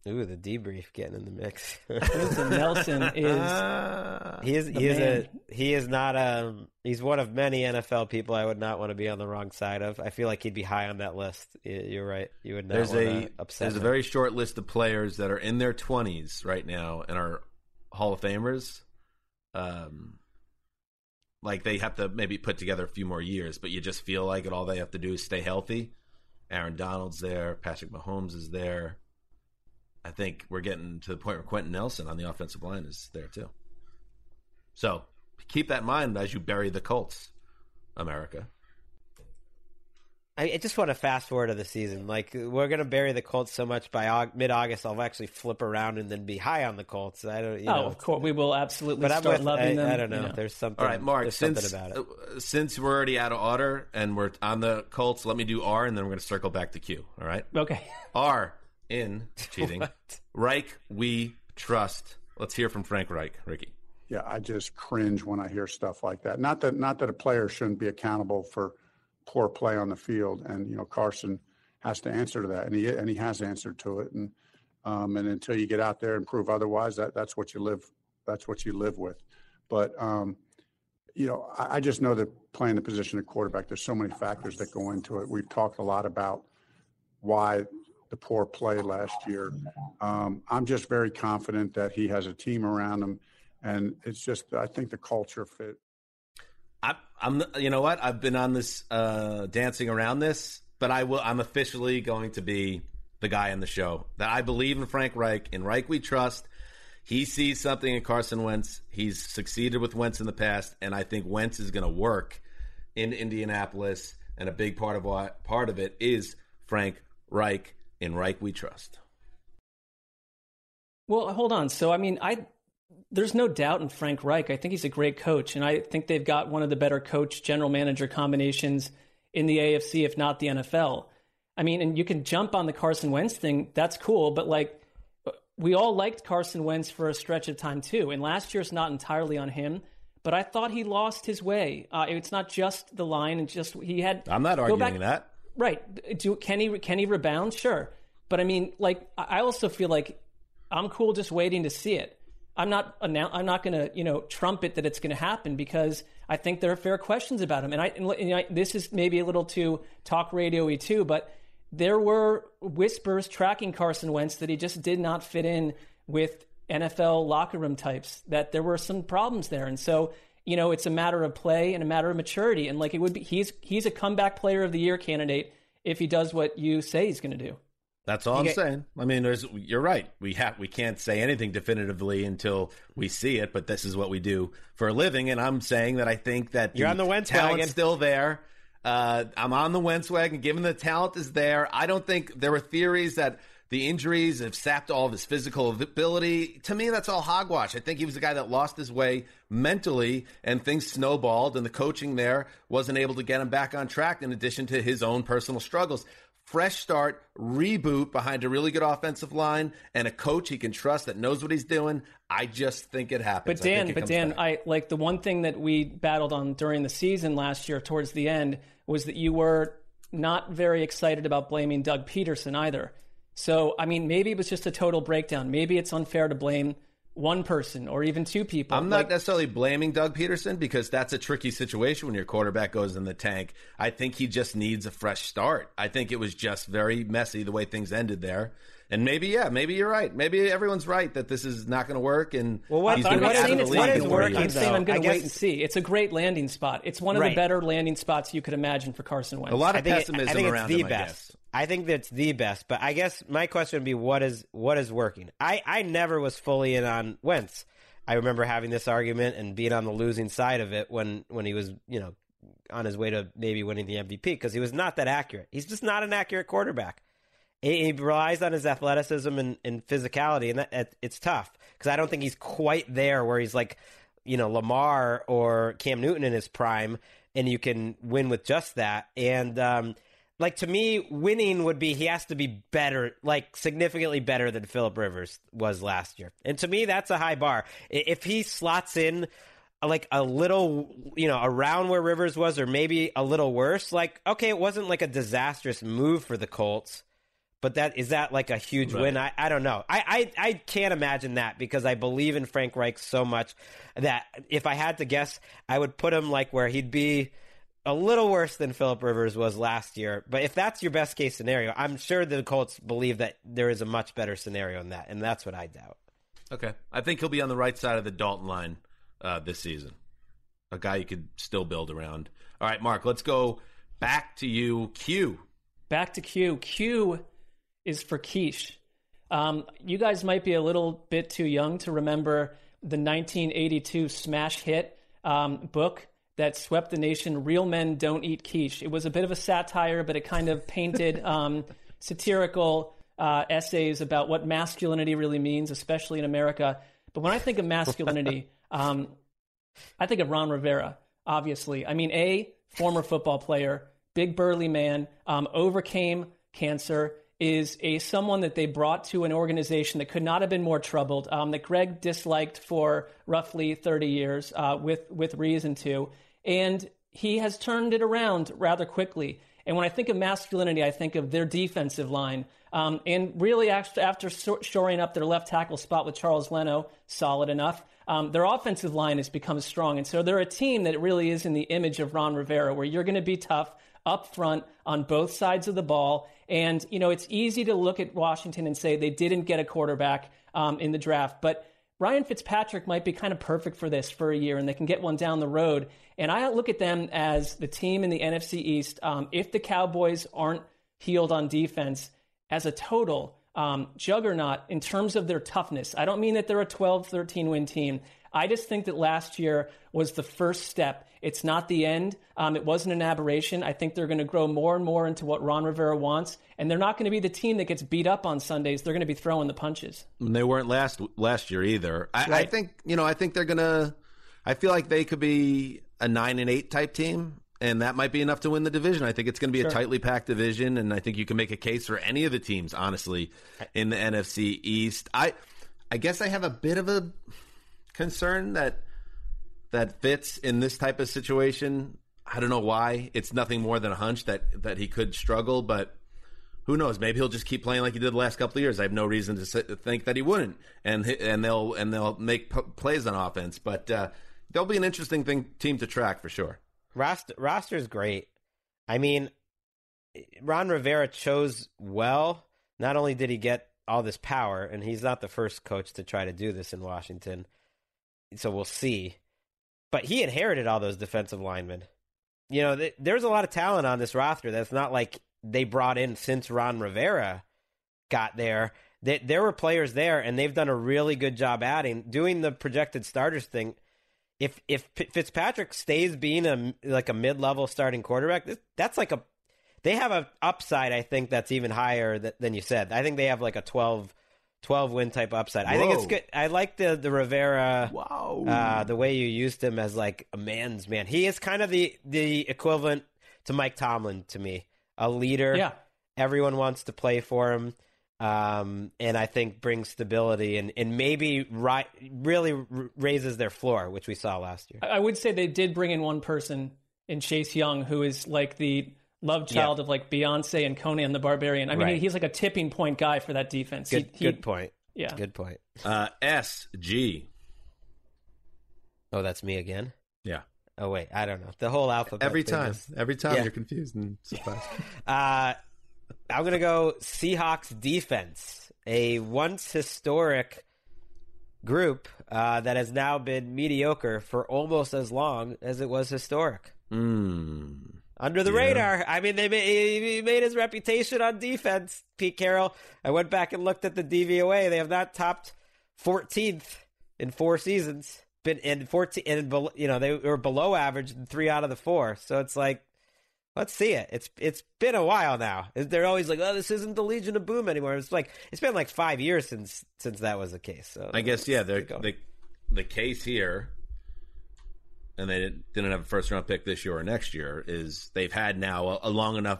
Ooh, the debrief getting in the mix. Listen, Nelson is he is he is man. a he is not um he's one of many NFL people I would not want to be on the wrong side of. I feel like he'd be high on that list. You're right. You would not There's wanna a upset there's a very short list of players that are in their 20s right now and are Hall of Famers. Um, like they have to maybe put together a few more years, but you just feel like it. All they have to do is stay healthy. Aaron Donald's there. Patrick Mahomes is there. I think we're getting to the point where Quenton Nelson on the offensive line is there too. So keep that in mind as you bury the Colts, America. I, I just want to fast forward to the season. Like we're gonna bury the Colts so much by mid August, I'll actually flip around and then be high on the Colts. I don't. You oh, know, of course, we will absolutely but I'm start with, loving I, them. I don't know. you know. There's something. All right, Mark. Since about it. uh, since we're already out of order and we're on the Colts, let me do R, and then we're going to circle back to Q. All right. Okay. R in cheating. What? Reich, we trust. Let's hear from Frank Reich. Ricky. yeah, I just cringe when I hear stuff like that. Not that not that a player shouldn't be accountable for poor play on the field, and you know Carson has to answer to that, and he and he has answered to it, and um, and until you get out there and prove otherwise, that that's what you live that's what you live with. But um, you know, I, I just know that playing the position of quarterback, there's so many factors that go into it. We've talked a lot about why the poor play last year. Um, I'm just very confident that he has a team around him, and it's just I think the culture fit. I, I'm. You know what? I've been on this uh, dancing around this, but I will. I'm officially going to be the guy in the show that I believe in Frank Reich. In Reich, we trust. He sees something in Carson Wentz. He's succeeded with Wentz in the past, and I think Wentz is going to work in Indianapolis. And a big part of what part of it is Frank Reich. In Reich, we trust. Well, hold on. So, I mean, I there's no doubt in Frank Reich. I think he's a great coach, and I think they've got one of the better coach general manager combinations in the AFC, if not the NFL. I mean, and you can jump on the Carson Wentz thing. That's cool, but like we all liked Carson Wentz for a stretch of time too. And last year's not entirely on him, but I thought he lost his way. Uh, it's not just the line, and just he had. I'm not arguing back- that. Right. Do can he can he rebound? Sure. But I mean, like I I also feel like I'm cool just waiting to see it. I'm not I'm not going to you know trumpet that it's going to happen because I think there are fair questions about him. And I, and, know, this is maybe a little too talk radio-y too, but there were whispers tracking Carson Wentz that he just did not fit in with NFL locker room types. That there were some problems there, and so you know it's a matter of play and a matter of maturity. And like it would be, he's he's a comeback player of the year candidate if he does what you say he's going to do. That's all You I'm get- saying. I mean, there's you're right. We have we can't say anything definitively until we see it, but this is what we do for a living. And I'm saying that I think that You're on the Wentz talent's wagon. still there. Uh, I'm on the Wentz wagon, given the talent is there. I don't think there were theories that the injuries have sapped all of his physical ability. To me, that's all hogwash. I think he was a guy that lost his way mentally, and things snowballed, and the coaching there wasn't able to get him back on track. In addition to his own personal struggles, fresh start, reboot behind a really good offensive line and a coach he can trust that knows what he's doing. I just think it happens. But Dan, but Dan, back. I like the one thing that we battled on during the season last year towards the end was that you were not very excited about blaming Doug Pederson either. So, I mean, maybe it was just a total breakdown. Maybe it's unfair to blame one person or even two people. I'm not Like, necessarily blaming Doug Pederson because that's a tricky situation when your quarterback goes in the tank. I think he just needs a fresh start. I think it was just very messy the way things ended there. And maybe, yeah, maybe you're right. Maybe everyone's right that this is not going to work. And Well, what, he's I'm gonna not out saying of it's the not league is in working. I'm saying I'm going to wait and see. It's a great landing spot. It's one of Right. the better landing spots you could imagine for Carson Wentz. A lot of I think it- I think around it's the him, I best. guess. I think that's the best. But I guess my question would be, what is what is working? I I never was fully in on Wentz. I remember having this argument and being on the losing side of it when when he was you know on his way to maybe winning the MVP because he was not that accurate. He's just not an accurate quarterback. He, he relies on his athleticism and, and physicality, and that it, it's tough because I don't think he's quite there where he's like you know Lamar or Cam Newton in his prime, and you can win with just that. And um, like to me, winning would be he has to be better, like significantly better than Philip Rivers was last year. And to me, that's a high bar. If he slots in like a little, you know, around where Rivers was, or maybe a little worse, like okay, it wasn't like a disastrous move for the Colts. But that is that like a huge Right. win? I, I don't know. I, I I can't imagine that because I believe in Frank Reich so much that if I had to guess, I would put him like where he'd be a little worse than Philip Rivers was last year. But if that's your best case scenario, I'm sure the Colts believe that there is a much better scenario in that, and that's what I doubt. Okay. I think he'll be on the right side of the Dalton line uh, this season. A guy you could still build around. All right, Mark, let's go back to you. Q. Back to Q. Q is for quiche. Um, you guys might be a little bit too young to remember the 1982 smash hit um, book that swept the nation, Real Men Don't Eat Quiche. It was a bit of a satire, but it kind of painted um, satirical uh, essays about what masculinity really means, especially in America. But when I think of masculinity, um, I think of Ron Rivera, obviously. I mean, A, former football player, big burly man, um, overcame cancer, is a someone that they brought to an organization that could not have been more troubled, um, that Greg disliked for roughly 30 years, uh, with, with reason to. And he has turned it around rather quickly. And when I think of masculinity, I think of their defensive line. Um, and really, after, shoring up their left tackle spot with Charles Leno, solid enough, um, their offensive line has become strong. And so they're a team that really is in the image of Ron Rivera, where you're going to be tough up front on both sides of the ball. And, you know, it's easy to look at Washington and say they didn't get a quarterback um, in the draft. But Ryan Fitzpatrick might be kind of perfect for this for a year, and they can get one down the road. And I look at them as the team in the NFC East. Um, if the Cowboys aren't healed on defense as a total um, juggernaut in terms of their toughness, I don't mean that they're a 12, 13 win team. I just think that last year was the first step. It's not the end. Um, it wasn't an aberration. I think they're going to grow more and more into what Ron Rivera wants, and they're not going to be the team that gets beat up on Sundays. They're going to be throwing the punches. And they weren't last last year either. I, I think you know. I think they're gonna. I feel like they could be a nine and eight type team, and that might be enough to win the division. I think it's going to be Sure. a tightly packed division, and I think you can make a case for any of the teams, honestly, in the NFC East. I, I guess I have a bit of a concern that that fits in this type of situation. I don't know why. It's nothing more than a hunch that that he could struggle, but who knows? Maybe he'll just keep playing like he did the last couple of years. I have no reason to think that he wouldn't, and and they'll and they'll make p- plays on offense. But uh, they'll be an interesting thing team to track for sure. Roster roster's great. I mean, Ron Rivera chose well. Not only did he get all this power, and he's not the first coach to try to do this in Washington, so we'll see. But he inherited all those defensive linemen. You know, th- there's a lot of talent on this roster that's not like they brought in since Ron Rivera got there. They, there were players there, and they've done a really good job adding, doing the projected starters thing if if P- Fitzpatrick stays being a like a mid level starting quarterback, that's like a they have a upside. I think that's even higher th- than you said. I think they have like a 12, 12 win type upside. I think it's good. I like the the Rivera. Wow, uh, the way you used him as like a man's man. He is kind of the the equivalent to Mike Tomlin to me, a leader. Yeah. everyone wants to play for him. Um, and I think brings stability and, and maybe ri- really r- raises their floor, which we saw last year. I would say they did bring in one person in Chase Young, who is like the love child of like Beyonce and Conan the Barbarian. I mean, Right. he's like a tipping point guy for that defense. Good, He- he- point. Yeah. Good point. Uh, S G. Oh, that's me again. Yeah. Oh wait, I don't know. The whole alphabet. Every time. is- Every time Yeah. you're confused and surprised. Uh, I'm gonna go Seahawks defense, a once historic group uh, that has now been mediocre for almost as long as it was historic. Mm. Under the Yeah. radar. I mean, they made, he made his reputation on defense. Pete Carroll. I went back and looked at the DVOA. They have not topped 14th in four seasons. Been in 14, and you know they were below average in three out of the four. So it's like, let's see it. It's it's been a while now. They're always like, oh, this isn't the Legion of Boom anymore. It's like it's been like five years since since that was the case. So I guess yeah. The let's keep the the case here, and they didn't, have a first round pick this year or next year. Is they've had now a, a long enough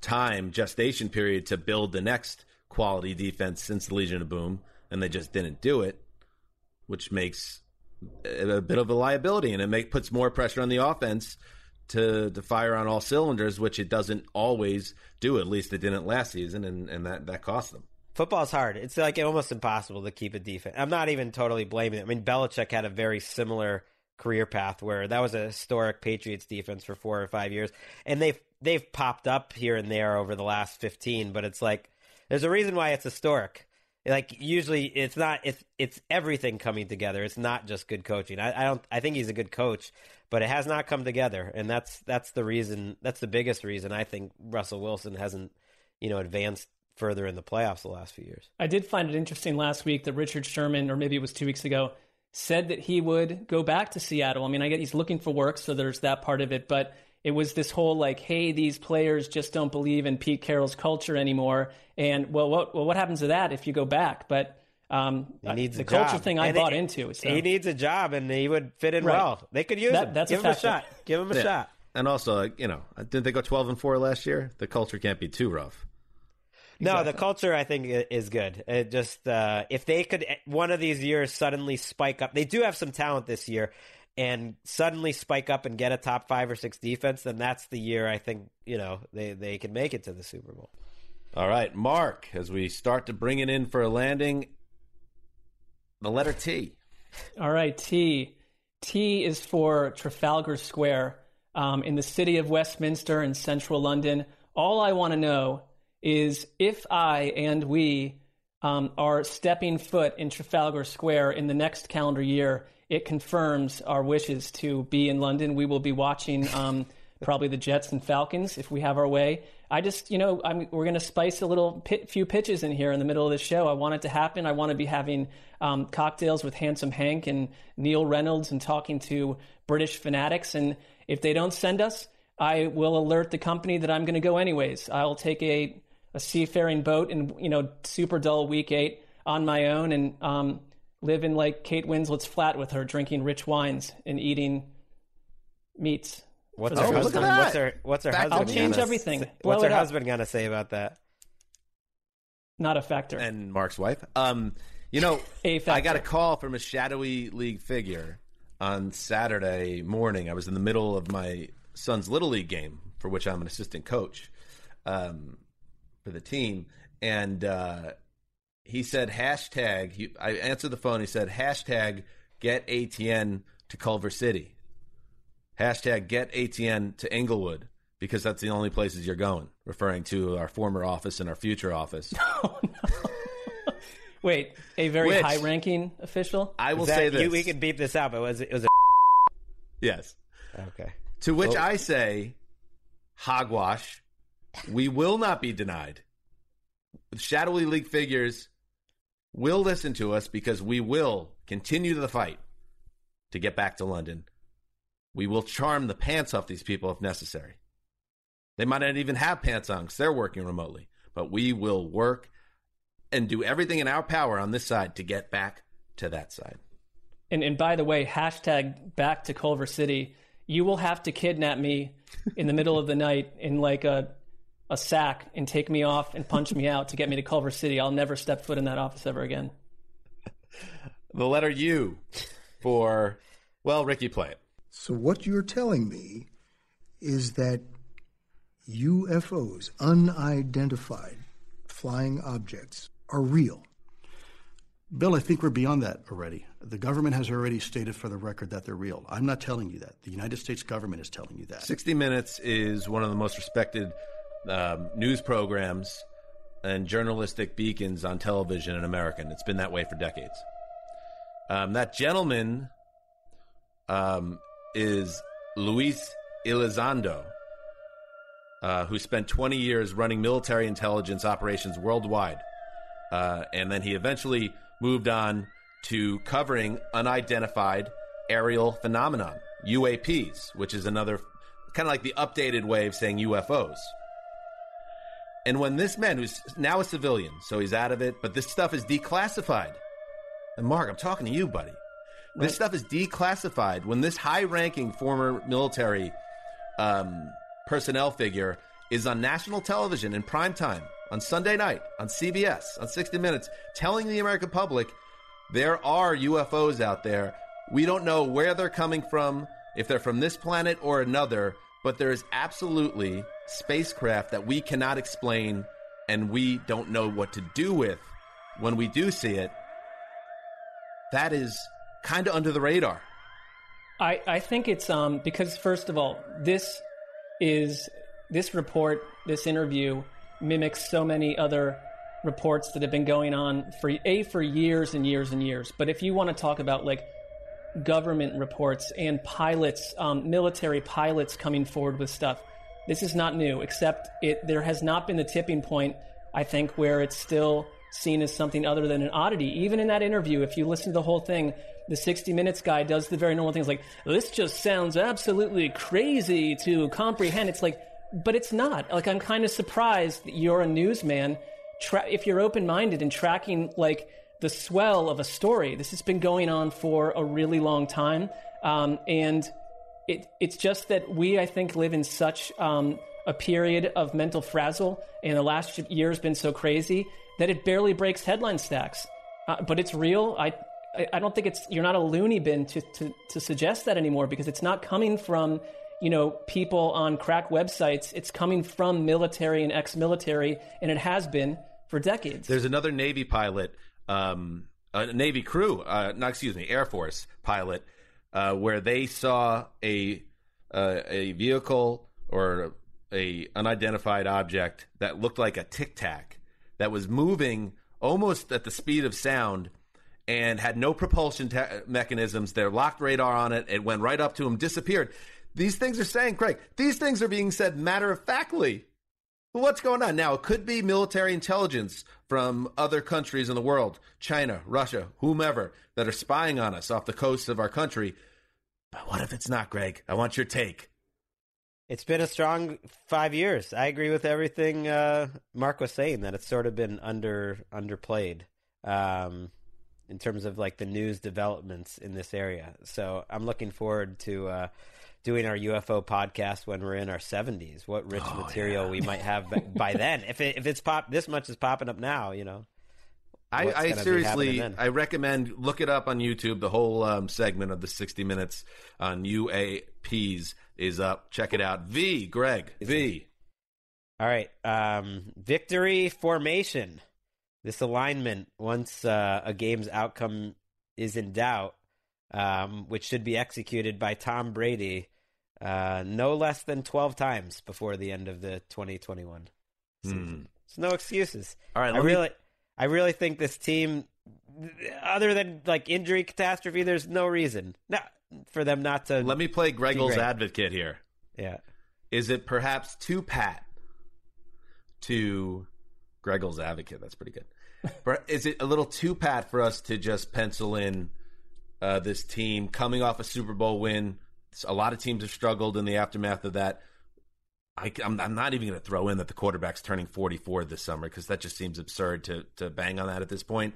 time gestation period to build the next quality defense since the Legion of Boom, and they just didn't do it, which makes a bit of a liability, and it make puts more pressure on the offense to to fire on all cylinders, which it doesn't always do. At least it didn't last season, and and that that cost them. Football's hard. It's like almost impossible to keep a defense. I'm not even totally blaming it. I mean, Belichick had a very similar career path where that was a historic Patriots defense for four or five years, and they've they've popped up here and there over the last 15. But it's like there's a reason why it's historic. Like usually, it's not. It's it's everything coming together. It's not just good coaching. I, I don't. I think he's a good coach, but it has not come together, and that's that's the reason. That's the biggest reason I think Russell Wilson hasn't, you know, advanced further in the playoffs the last few years. I did find it interesting last week that Richard Sherman, or maybe it was two weeks ago, said that he would go back to Seattle. I mean, I get he's looking for work, so there's that part of it, but it was this whole like, hey, these players just don't believe in Pete Carroll's culture anymore. And well, what well, what happens to that if you go back? But um, He needs the a culture job. thing I And bought it- into. So. He needs a job, and he would fit in Right. well. They could use That- him. that's Give a him a shot. Give him a Yeah. shot. And also, you know, didn't they go twelve and four last year? The culture can't be too rough. No, the culture I think is good. It just uh, if they could eh, one of these years suddenly spike up, they do have some talent this year, and suddenly spike up and get a top five or six defense, then that's the year I think you know they they can make it to the Super Bowl. All right, Mark, as we start to bring it in for a landing, the letter T. All right, T. T is for Trafalgar Square um, in the city of Westminster in central London. All I want to know is if I and we um, are stepping foot in Trafalgar Square in the next calendar year, it confirms our wishes to be in London. We will be watching um, probably the Jets and Falcons if we have our way. I just, you know, I'm, we're going to spice a little pit, few pitches in here in the middle of the show. I want it to happen. I want to be having um, cocktails with Handsome Hank and Neil Reynolds and talking to British fanatics. And if they don't send us, I will alert the company that I'm going to go anyways. I'll take a, a seafaring boat and, you know, super dull week eight on my own and um, live in like Kate Winslet's flat with her, drinking rich wines and eating meats. What's her the husband? What's her? What's her I'll change gonna everything. say- Blow What's her husband gonna say about that? Not a factor. And Mark's wife. Um, you know, I got a call from a shadowy league figure on Saturday morning. I was in the middle of my son's little league game, for which I'm an assistant coach um, for the team, and uh, he said hashtag. He, I answered the phone. He said hashtag get ATN to Culver City. Hashtag get ATN to Inglewood because that's the only places you're going. Referring to our former office and our future office. Wait, a very Which- high-ranking official? I will that- say this. You, we could beep this out, but was it was a Yes. okay? To which Oh. I say, hogwash, we will not be denied. Shadowy League figures will listen to us because we will continue the fight to get back to London. We will charm the pants off these people if necessary. They might not even have pants on because they're working remotely, but we will work and do everything in our power on this side to get back to that side. And, and by the way, hashtag back to Culver City. You will have to kidnap me in the middle of the night in like a a sack and take me off and punch me out to get me to Culver City. I'll never step foot in that office ever again. The letter U for, well, Ricky, play it. So what you're telling me is that UFOs, unidentified flying objects, are real. Bill, I think we're beyond that already. The government has already stated for the record that they're real. I'm not telling you that. The United States government is telling you that. 60 Minutes is one of the most respected um, news programs and journalistic beacons on television in America. And it's been that way for decades. Um, that gentleman um, is Luis Elizondo, uh, who spent 20 years running military intelligence operations worldwide. Uh, and then he eventually moved on to covering unidentified aerial phenomenon, UAPs, which is another kind of like the updated way of saying UFOs. And when this man, who's now a civilian, so he's out of it, but this stuff is declassified. And Mark, I'm talking to you, buddy. This stuff is declassified. When this high ranking former military um, personnel figure is on national television in prime time on Sunday night on CBS on 60 Minutes telling the American public there are UFOs out there. We don't know where they're coming from, if they're from this planet or another, but there is absolutely spacecraft that we cannot explain and we don't know what to do with when we do see it. That is kind of under the radar. I, I think it's um because first of all, this is this report, this interview mimics so many other reports that have been going on for a for years and years and years. But if you want to talk about like government reports and pilots, um, military pilots coming forward with stuff, this is not new. Except it there has not been the tipping point. I think where it's still seen as something other than an oddity. Even in that interview, if you listen to the whole thing, the 60 Minutes guy does the very normal things like, this just sounds absolutely crazy to comprehend. It's like, but it's not. Like, I'm kind of surprised that you're a newsman. Tra- if you're open minded and tracking, like, the swell of a story, this has been going on for a really long time. Um, and it, it's just that we, I think, live in such um, a period of mental frazzle, and the last year has been so crazy that it barely breaks headline stacks. Uh, but it's real. I, I, don't think it's you're not a loony bin to, to, to suggest that anymore because it's not coming from you know people on crack websites. It's coming from military and ex-military, and it has been for decades. There's another Navy pilot, um, a Navy crew, uh, not excuse me, Air Force pilot, uh, where they saw a uh, a vehicle or a unidentified object that looked like a tic tac that was moving almost at the speed of sound and had no propulsion te- mechanisms. Their locked radar on it. It went right up to him, disappeared. These things are saying, Craig, these things are being said matter of factly. What's going on now? It could be military intelligence from other countries in the world, China, Russia, whomever, that are spying on us off the coast of our country. But what if it's not, Greg? I want your take. It's been a strong five years. I agree with everything uh, Mark was saying that it's sort of been under underplayed um, in terms of like the news developments in this area. So I'm looking forward to uh, doing our UFO podcast when we're in our 70s. What rich Oh, material we might have by, then. If it, if it's pop this much is popping up now, you know. I, I gonna be happening seriously. I recommend look it up on YouTube. The whole um, segment of the 60 minutes on UAPs is up. Check it out. V, Greg, V. All right. Um, victory formation. This alignment, once uh, a game's outcome is in doubt, um, which should be executed by Tom Brady uh, no less than 12 times before the end of the 2021 season. There's no excuses. All right, I let me- really, I really think this team, other than like injury catastrophe, there's no reason not, for them not to. Let me play Gregel's advocate here. Yeah. Is it perhaps too pat to Gregel's advocate? That's pretty good. But is it a little too pat for us to just pencil in uh, this team coming off a Super Bowl win? A lot of teams have struggled in the aftermath of that. I, am I'm not even going to throw in that the quarterback's turning 44 this summer because that just seems absurd to to bang on that at this point.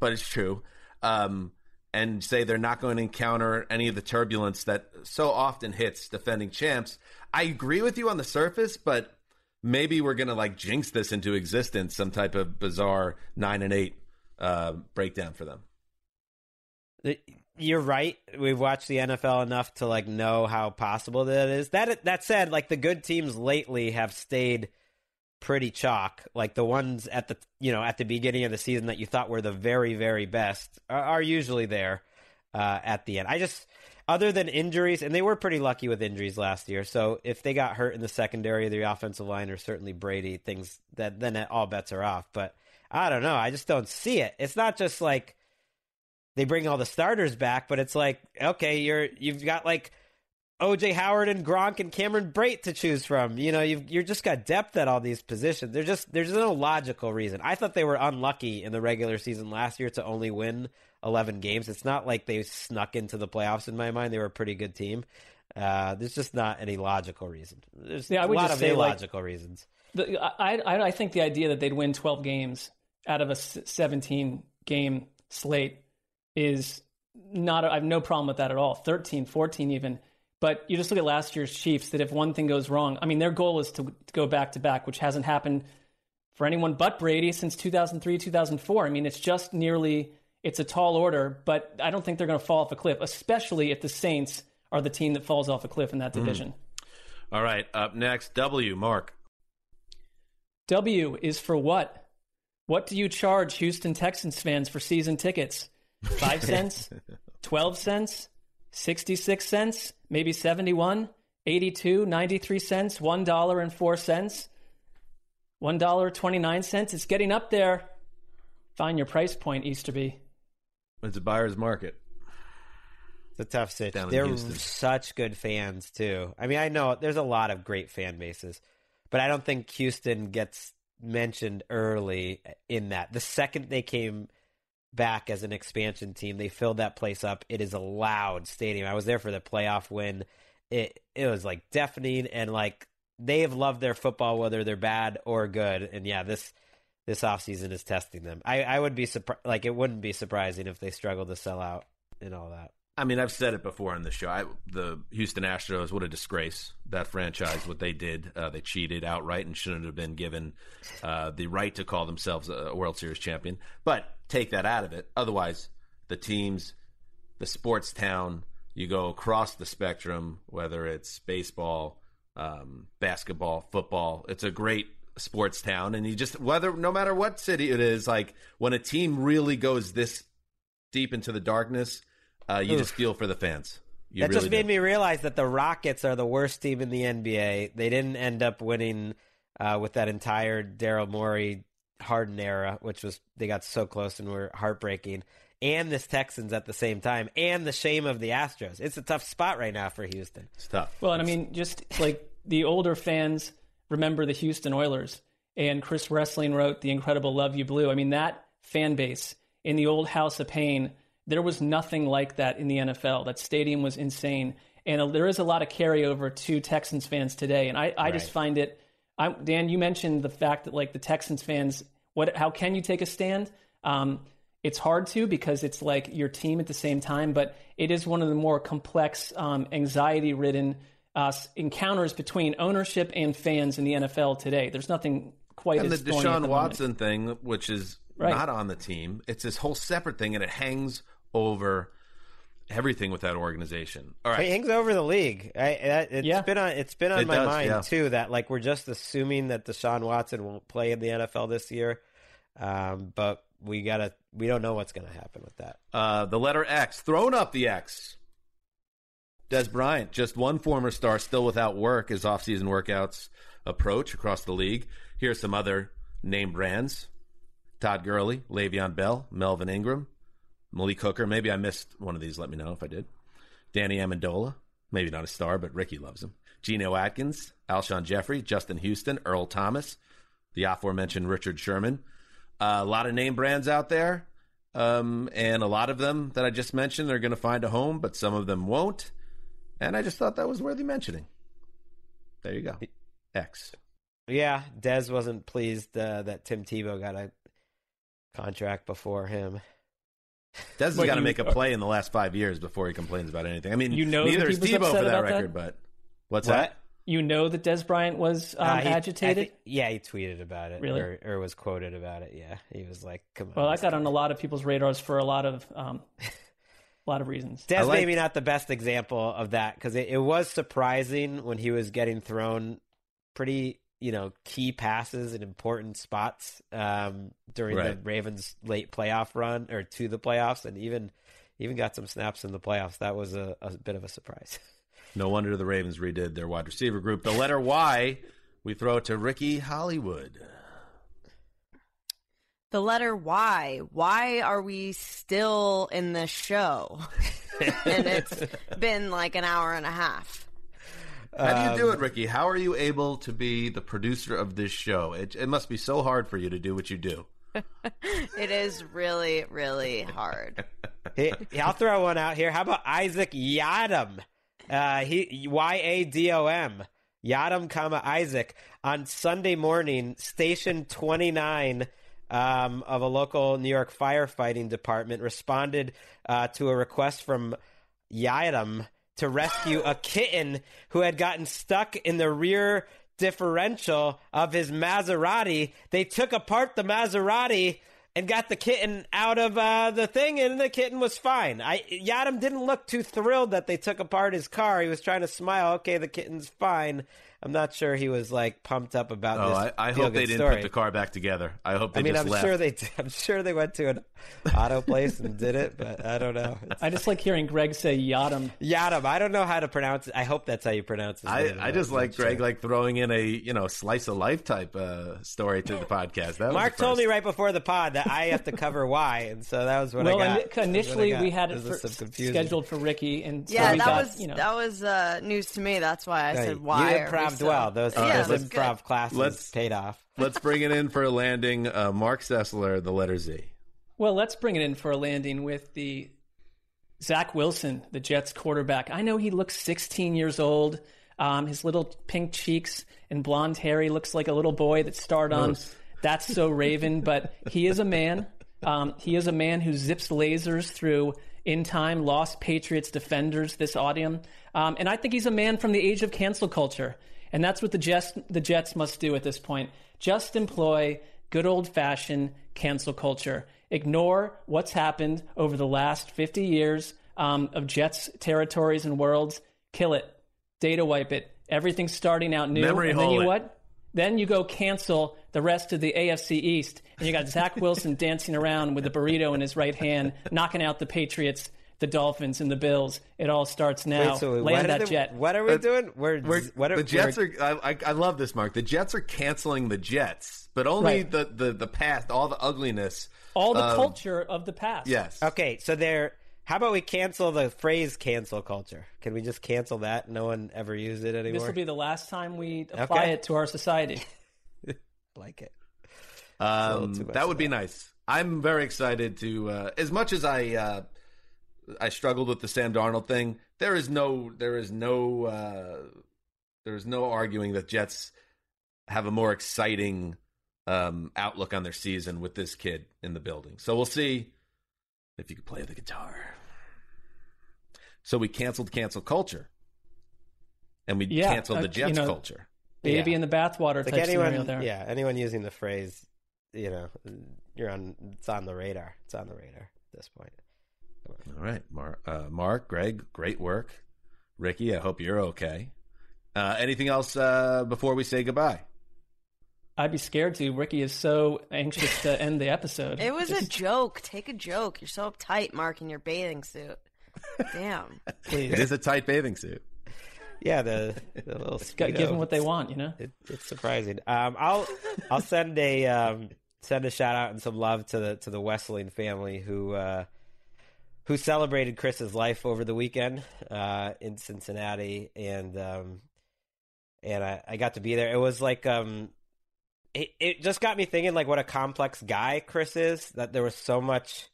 But it's true. Um, and say they're not going to encounter any of the turbulence that so often hits defending champs. I agree with you on the surface, but maybe we're going to like jinx this into existence, some type of bizarre nine and eight uh, breakdown for them. You're right. We've watched the NFL enough to like know how possible that is. That that said, like the good teams lately have stayed pretty chalk. Like the ones at the you know at the beginning of the season that you thought were the very very best are, are usually there uh, at the end. I just other than injuries, and they were pretty lucky with injuries last year. So if they got hurt in the secondary, the offensive line, or certainly Brady, things that then all bets are off. But I don't know. I just don't see it. It's not just like they bring all the starters back, but it's like okay, you're you've got like OJ Howard and Gronk and Cameron Brate to choose from. You know, you've you're just got depth at all these positions. There's just there's no logical reason. I thought they were unlucky in the regular season last year to only win 11 games. It's not like they snuck into the playoffs in my mind. They were a pretty good team. Uh, there's just not any logical reason. There's yeah, a lot just of say, like, reasons. The, I, I I think the idea that they'd win 12 games out of a 17 game slate is not. I have no problem with that at all. 13, 14 even. But you just look at last year's Chiefs. That if one thing goes wrong, I mean, their goal is to, to go back to back, which hasn't happened for anyone but Brady since 2003, 2004. I mean, it's just nearly. It's a tall order, but I don't think they're going to fall off a cliff, especially if the Saints are the team that falls off a cliff in that hmm. division. All right, up next, W. Mark. W is for what? What do you charge Houston Texans fans for season tickets? Five cents? 12 cents? 66 cents? Maybe 71? 82? 93 cents? $1 and 4 cents? $1.29? It's getting up there. Find your price point, Easterby. It's a buyer's market. It's a tough situation. Down They're Houston. such good fans too. I mean, I know there's a lot of great fan bases, but I don't think Houston gets mentioned early in that. The second they came back as an expansion team, they filled that place up. It is a loud stadium. I was there for the playoff win. It it was like deafening and like they have loved their football whether they're bad or good. And yeah, this this offseason is testing them. I, I would be surprised like it wouldn't be surprising if they struggle to sell out and all that. I mean, I've said it before on the show. I, the Houston Astros, what a disgrace. That franchise, what they did, uh, they cheated outright and shouldn't have been given uh, the right to call themselves a World Series champion. But take that out of it. Otherwise, the teams, the sports town, you go across the spectrum, whether it's baseball, um, basketball, football, it's a great sports town. And you just, whether, no matter what city it is, like when a team really goes this deep into the darkness, uh, you Oof. just feel for the fans. You that really just made do. me realize that the Rockets are the worst team in the NBA. They didn't end up winning uh, with that entire Daryl Morey Harden era, which was they got so close and were heartbreaking. And this Texans at the same time, and the shame of the Astros. It's a tough spot right now for Houston. It's tough. Well, and I mean, just like the older fans remember the Houston Oilers, and Chris Wesseling wrote the incredible "Love You Blue." I mean, that fan base in the old House of Pain, there was nothing like that in the NFL. That stadium was insane, and there is a lot of carryover to Texans fans today. And I, I just find it. I, Dan, you mentioned the fact that like the Texans fans, what? How can you take a stand? Um, it's hard to because it's like your team at the same time, but it is one of the more complex, um, anxiety-ridden uh, encounters between ownership and fans in the NFL today. There's nothing quite and the at the Deshaun moment. Watson thing, which is Right. not on the team, it's this whole separate thing, and it hangs over everything with that organization. All right, It hangs over the league. I, that, it's Yeah. been on. It's been on It my does, mind yeah. too. That like we're just assuming that Deshaun Watson won't play in the NFL this year, um, but we gotta. We don't know what's going to happen with that. Uh, the letter X, thrown up the X. Dez Bryant, just one former star still without work as offseason workouts approach across the league. Here's some other name brands Todd Gurley, Le'Veon Bell, Melvin Ingram, Malik Hooker. Maybe I missed one of these. Let me know if I did. Danny Amendola, maybe not a star, but Ricky loves him. Geno Atkins, Alshon Jeffery, Justin Houston, Earl Thomas, the aforementioned Richard Sherman. Uh, a lot of name brands out there, um, and a lot of them that I just mentioned are going to find a home, but some of them won't. And I just thought that was worthy mentioning. There you go. X. Yeah, Dez wasn't pleased uh, that Tim Tebow got a contract before him. Dez has got to make a play in the last five years before he complains about anything. I mean, You know neither that is he was Tebow for that about that? record, but what's What? that? You know that Dez Bryant was um, Uh, he- agitated. thi- yeah, he tweeted about it. Really? Or, or was quoted about it. Yeah, he was like, "Come on." well, I got on a lot of people's radars for a lot of um, a lot of reasons. Dez like- maybe not the best example of that because it, it was surprising when he was getting thrown pretty, you know, key passes in important spots um, during the Ravens' late playoff run or to the playoffs, and even even got some snaps in the playoffs. That was a, a bit of a surprise. No wonder the Ravens redid their wide receiver group. The letter Y, we throw it to Ricky Hollywood. The letter Y. Why are we still in this show? and it's been like an hour and a half. How do you do Um, it, Ricky? How are you able to be the producer of this show? It, it must be so hard for you to do what you do. It is really, really hard. Hey, I'll throw one out here. How about Isaac Yadam? Uh, he Y A D O M. Yadam, comma Isaac on Sunday morning, station twenty nine um, of a local New York firefighting department responded uh, to a request from Yadam to rescue a kitten who had gotten stuck in the rear differential of his Maserati. They took apart the Maserati and got the kitten out of uh, the thing, and the kitten was fine. I Yadam didn't look too thrilled that they took apart his car. He was trying to smile. Okay, the kitten's fine. I'm not sure he was like pumped up about Oh, this. I, I hope they didn't story. put the car back together. I hope they did. I mean, just I'm left. sure they. I'm sure they went to an auto place and did it, but I don't know. I just like hearing Greg say Yadam. Yadam. I don't know how to pronounce it. I hope that's how you pronounce it. I, I just like Greg like throwing in a you know slice of life type uh, story to the podcast. That was Mark the told me right before the pod that I have to cover why, and so that was what well, I got. ini- I initially got. we had it for, scheduled for Ricky, and Yeah, we that got, was you know that was uh, news to me. That's why I Hey, said why. You are we improved still- well. Those, yeah, those improv good. classes Let's- paid off. Let's bring it in for a landing. Uh, Marc Sessler, the letter Z. Well, let's bring it in for a landing with the Zach Wilson, the Jets quarterback. I know he looks 16 years old. Um, his little pink cheeks and blonde hair. He looks like a little boy that starred on Gross. That's So Raven, but he is a man. Um, he is a man who zips lasers through in time lost Patriots defenders this autumn. Um, and I think he's a man from the age of cancel culture. And that's what the Jets, the Jets must do at this point. Just employ good old fashioned cancel culture. Ignore what's happened over the last 50 years um, of Jets territories and worlds. Kill it. Data wipe it. Everything's starting out new. Memory and then you it. what? Then you go cancel the rest of the AFC East, and you got Zach Wilson dancing around with a burrito in his right hand, knocking out the Patriots, the Dolphins, and the Bills. It all starts now. Wait, so what Land are that the- jet. What are we Uh, doing? We're, We're, what are, the Jets we're- are. I, I, I love this, Mark. The Jets are canceling the Jets, but only Right. the, the the past, all the ugliness, all the of- culture of the past. Yes. Okay, so they're. How about we cancel the phrase "cancel culture"? Can we just cancel that? No one ever used it anymore. This will be the last time we apply Okay. it to our society. like it. Um, too much that would be nice. I'm very excited to. Uh, as much as I uh, I struggled with the Sam Darnold thing, there is no there is no uh, there is no arguing that Jets have a more exciting um, outlook on their season with this kid in the building. So we'll see if you can play the guitar. So we canceled cancel culture, and we Yeah, canceled uh, the you Jets know, culture. Baby Yeah. in the bathwater Like type scenario anyone, there. yeah, anyone using the phrase, you know, you're on. It's on the radar. It's on the radar at this point. All right, Mark, uh, Mark, Greg, great work. Ricky, I hope you're okay. Uh, anything else uh, before we say goodbye? I'd be scared to. Ricky is so anxious to end the episode. It was a joke. Take a joke. You're so uptight, Mark, in your bathing suit. Damn. It is a tight bathing suit. Yeah, the, the little Gotta give them what they want, you know. It, it's surprising. Um, I'll I'll send a um, send a shout out and some love to the to the Wesseling family who uh, who celebrated Chris's life over the weekend uh, in Cincinnati, and um, and I, I got to be there. It was like um, it it just got me thinking like what a complex guy Chris is. That there was so much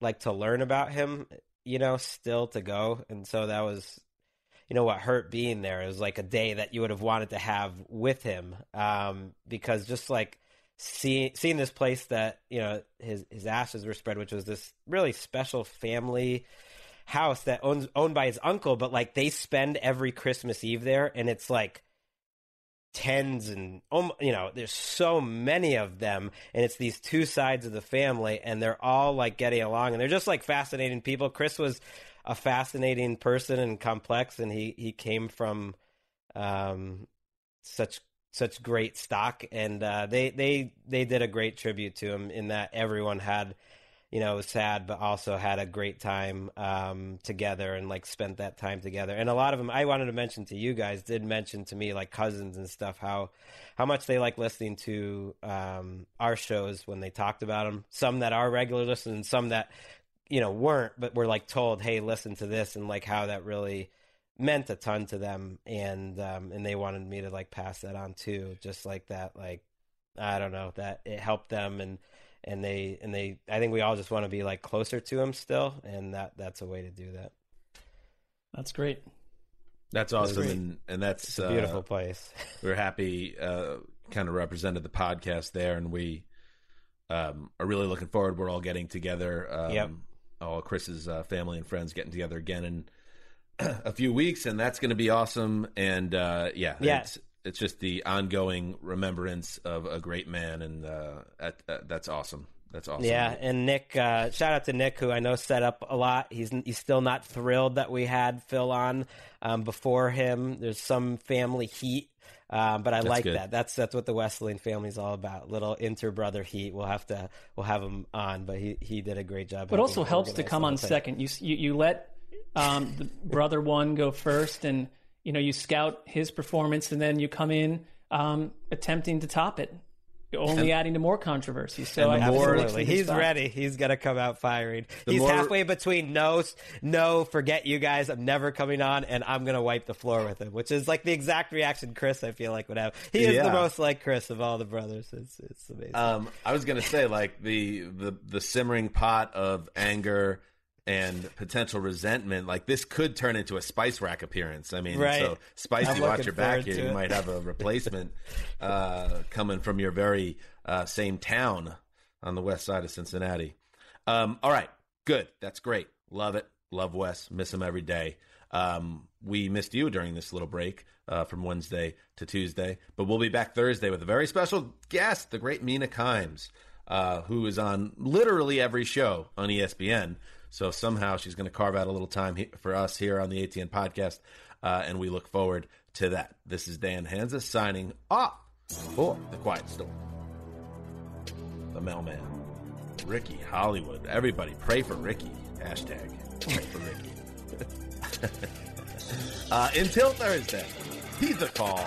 like to learn about him, you know, still to go, and so that was you know what hurt being there. It was like a day that you would have wanted to have with him, um, because just like seeing seeing this place that you know his his ashes were spread, which was this really special family house that owns owned by his uncle, but like they spend every Christmas Eve there, and it's like tens and you know there's so many of them and it's these two sides of the family and they're all like getting along and they're just like fascinating people. Chris was a fascinating person and complex, and he he came from um, such such great stock, and uh, they they they did a great tribute to him in that everyone had you know, sad, but also had a great time um, together and like spent that time together. And a lot of them, I wanted to mention to you guys, did mention to me like cousins and stuff how how much they like listening to um, our shows when they talked about them. Some that are regular listeners, some that you know weren't, but were like told, "Hey, listen to this," and like how that really meant a ton to them, and um, and they wanted me to like pass that on too, just like that, like I don't know that it helped them and and they and they I think we all just want to be like closer to him still, and that that's a way to do that. That's great. That's awesome, and and that's it's a beautiful uh, place. we're happy, uh, kind of represented the podcast there, and we um, are really looking forward. We're all getting together. Um, yep. All Chris's uh, family and friends getting together again in a few weeks, and that's going to be awesome. And uh, yeah, yeah. It's, it's just the ongoing remembrance of a great man, and uh, at, uh, that's awesome. That's awesome. Yeah, and Nick, uh, shout out to Nick, who I know set up a lot. He's he's still not thrilled that we had Phil on um, before him. There's some family heat, um, but I That's like good. that. That's that's what the Wesseling family's all about. Little inter brother heat. We'll have to we'll have him on, but he he did a great job. But also helps to come on second. You you, you let um, the brother one go first, and you know you scout his performance, and then you come in um, attempting to top it, only adding to more controversy. So I And the think it more- Absolutely. for a good He's spot. ready. He's gonna come out firing. The He's more- halfway between no, no, forget you guys. I'm never coming on, and I'm gonna wipe the floor with him, which is like the exact reaction Chris I feel like would have. He is Yeah. the most like Chris of all the brothers. It's it's amazing. Um, I was gonna say like the the the simmering pot of anger and potential resentment. Like this could turn into a spice rack appearance. I mean, Right. so spicy, watch your back here. You might have a replacement uh, coming from your very uh, same town on the west side of Cincinnati. Um, all right, good. That's great. Love it. Love Wes. Miss him every day. Um, we missed you during this little break uh, from Wednesday to Tuesday, but we'll be back Thursday with a very special guest, the great Mina Kimes, uh, who is on literally every show on ESPN. So somehow she's going to carve out a little time for us here on the ATN podcast, uh, and we look forward to that. This is Dan Hanzus signing off for the Quiet Storm, the Mailman, Ricky Hollywood. Everybody, pray for Ricky. Hashtag pray for Ricky. uh, until Thursday, he's the call.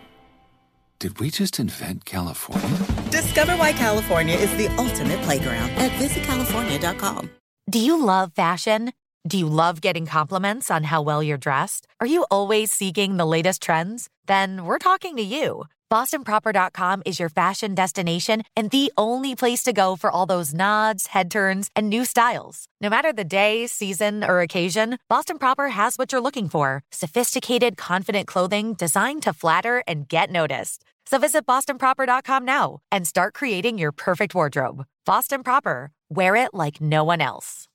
Did we just invent California? Discover why California is the ultimate playground at visitcalifornia.com. Do you love fashion? Do you love getting compliments on how well you're dressed? Are you always seeking the latest trends? Then we're talking to you. BostonProper.com is your fashion destination and the only place to go for all those nods, head turns, and new styles. No matter the day, season, or occasion, Boston Proper has what you're looking for sophisticated, confident clothing designed to flatter and get noticed. So visit BostonProper.com now and start creating your perfect wardrobe. Boston Proper, wear it like no one else.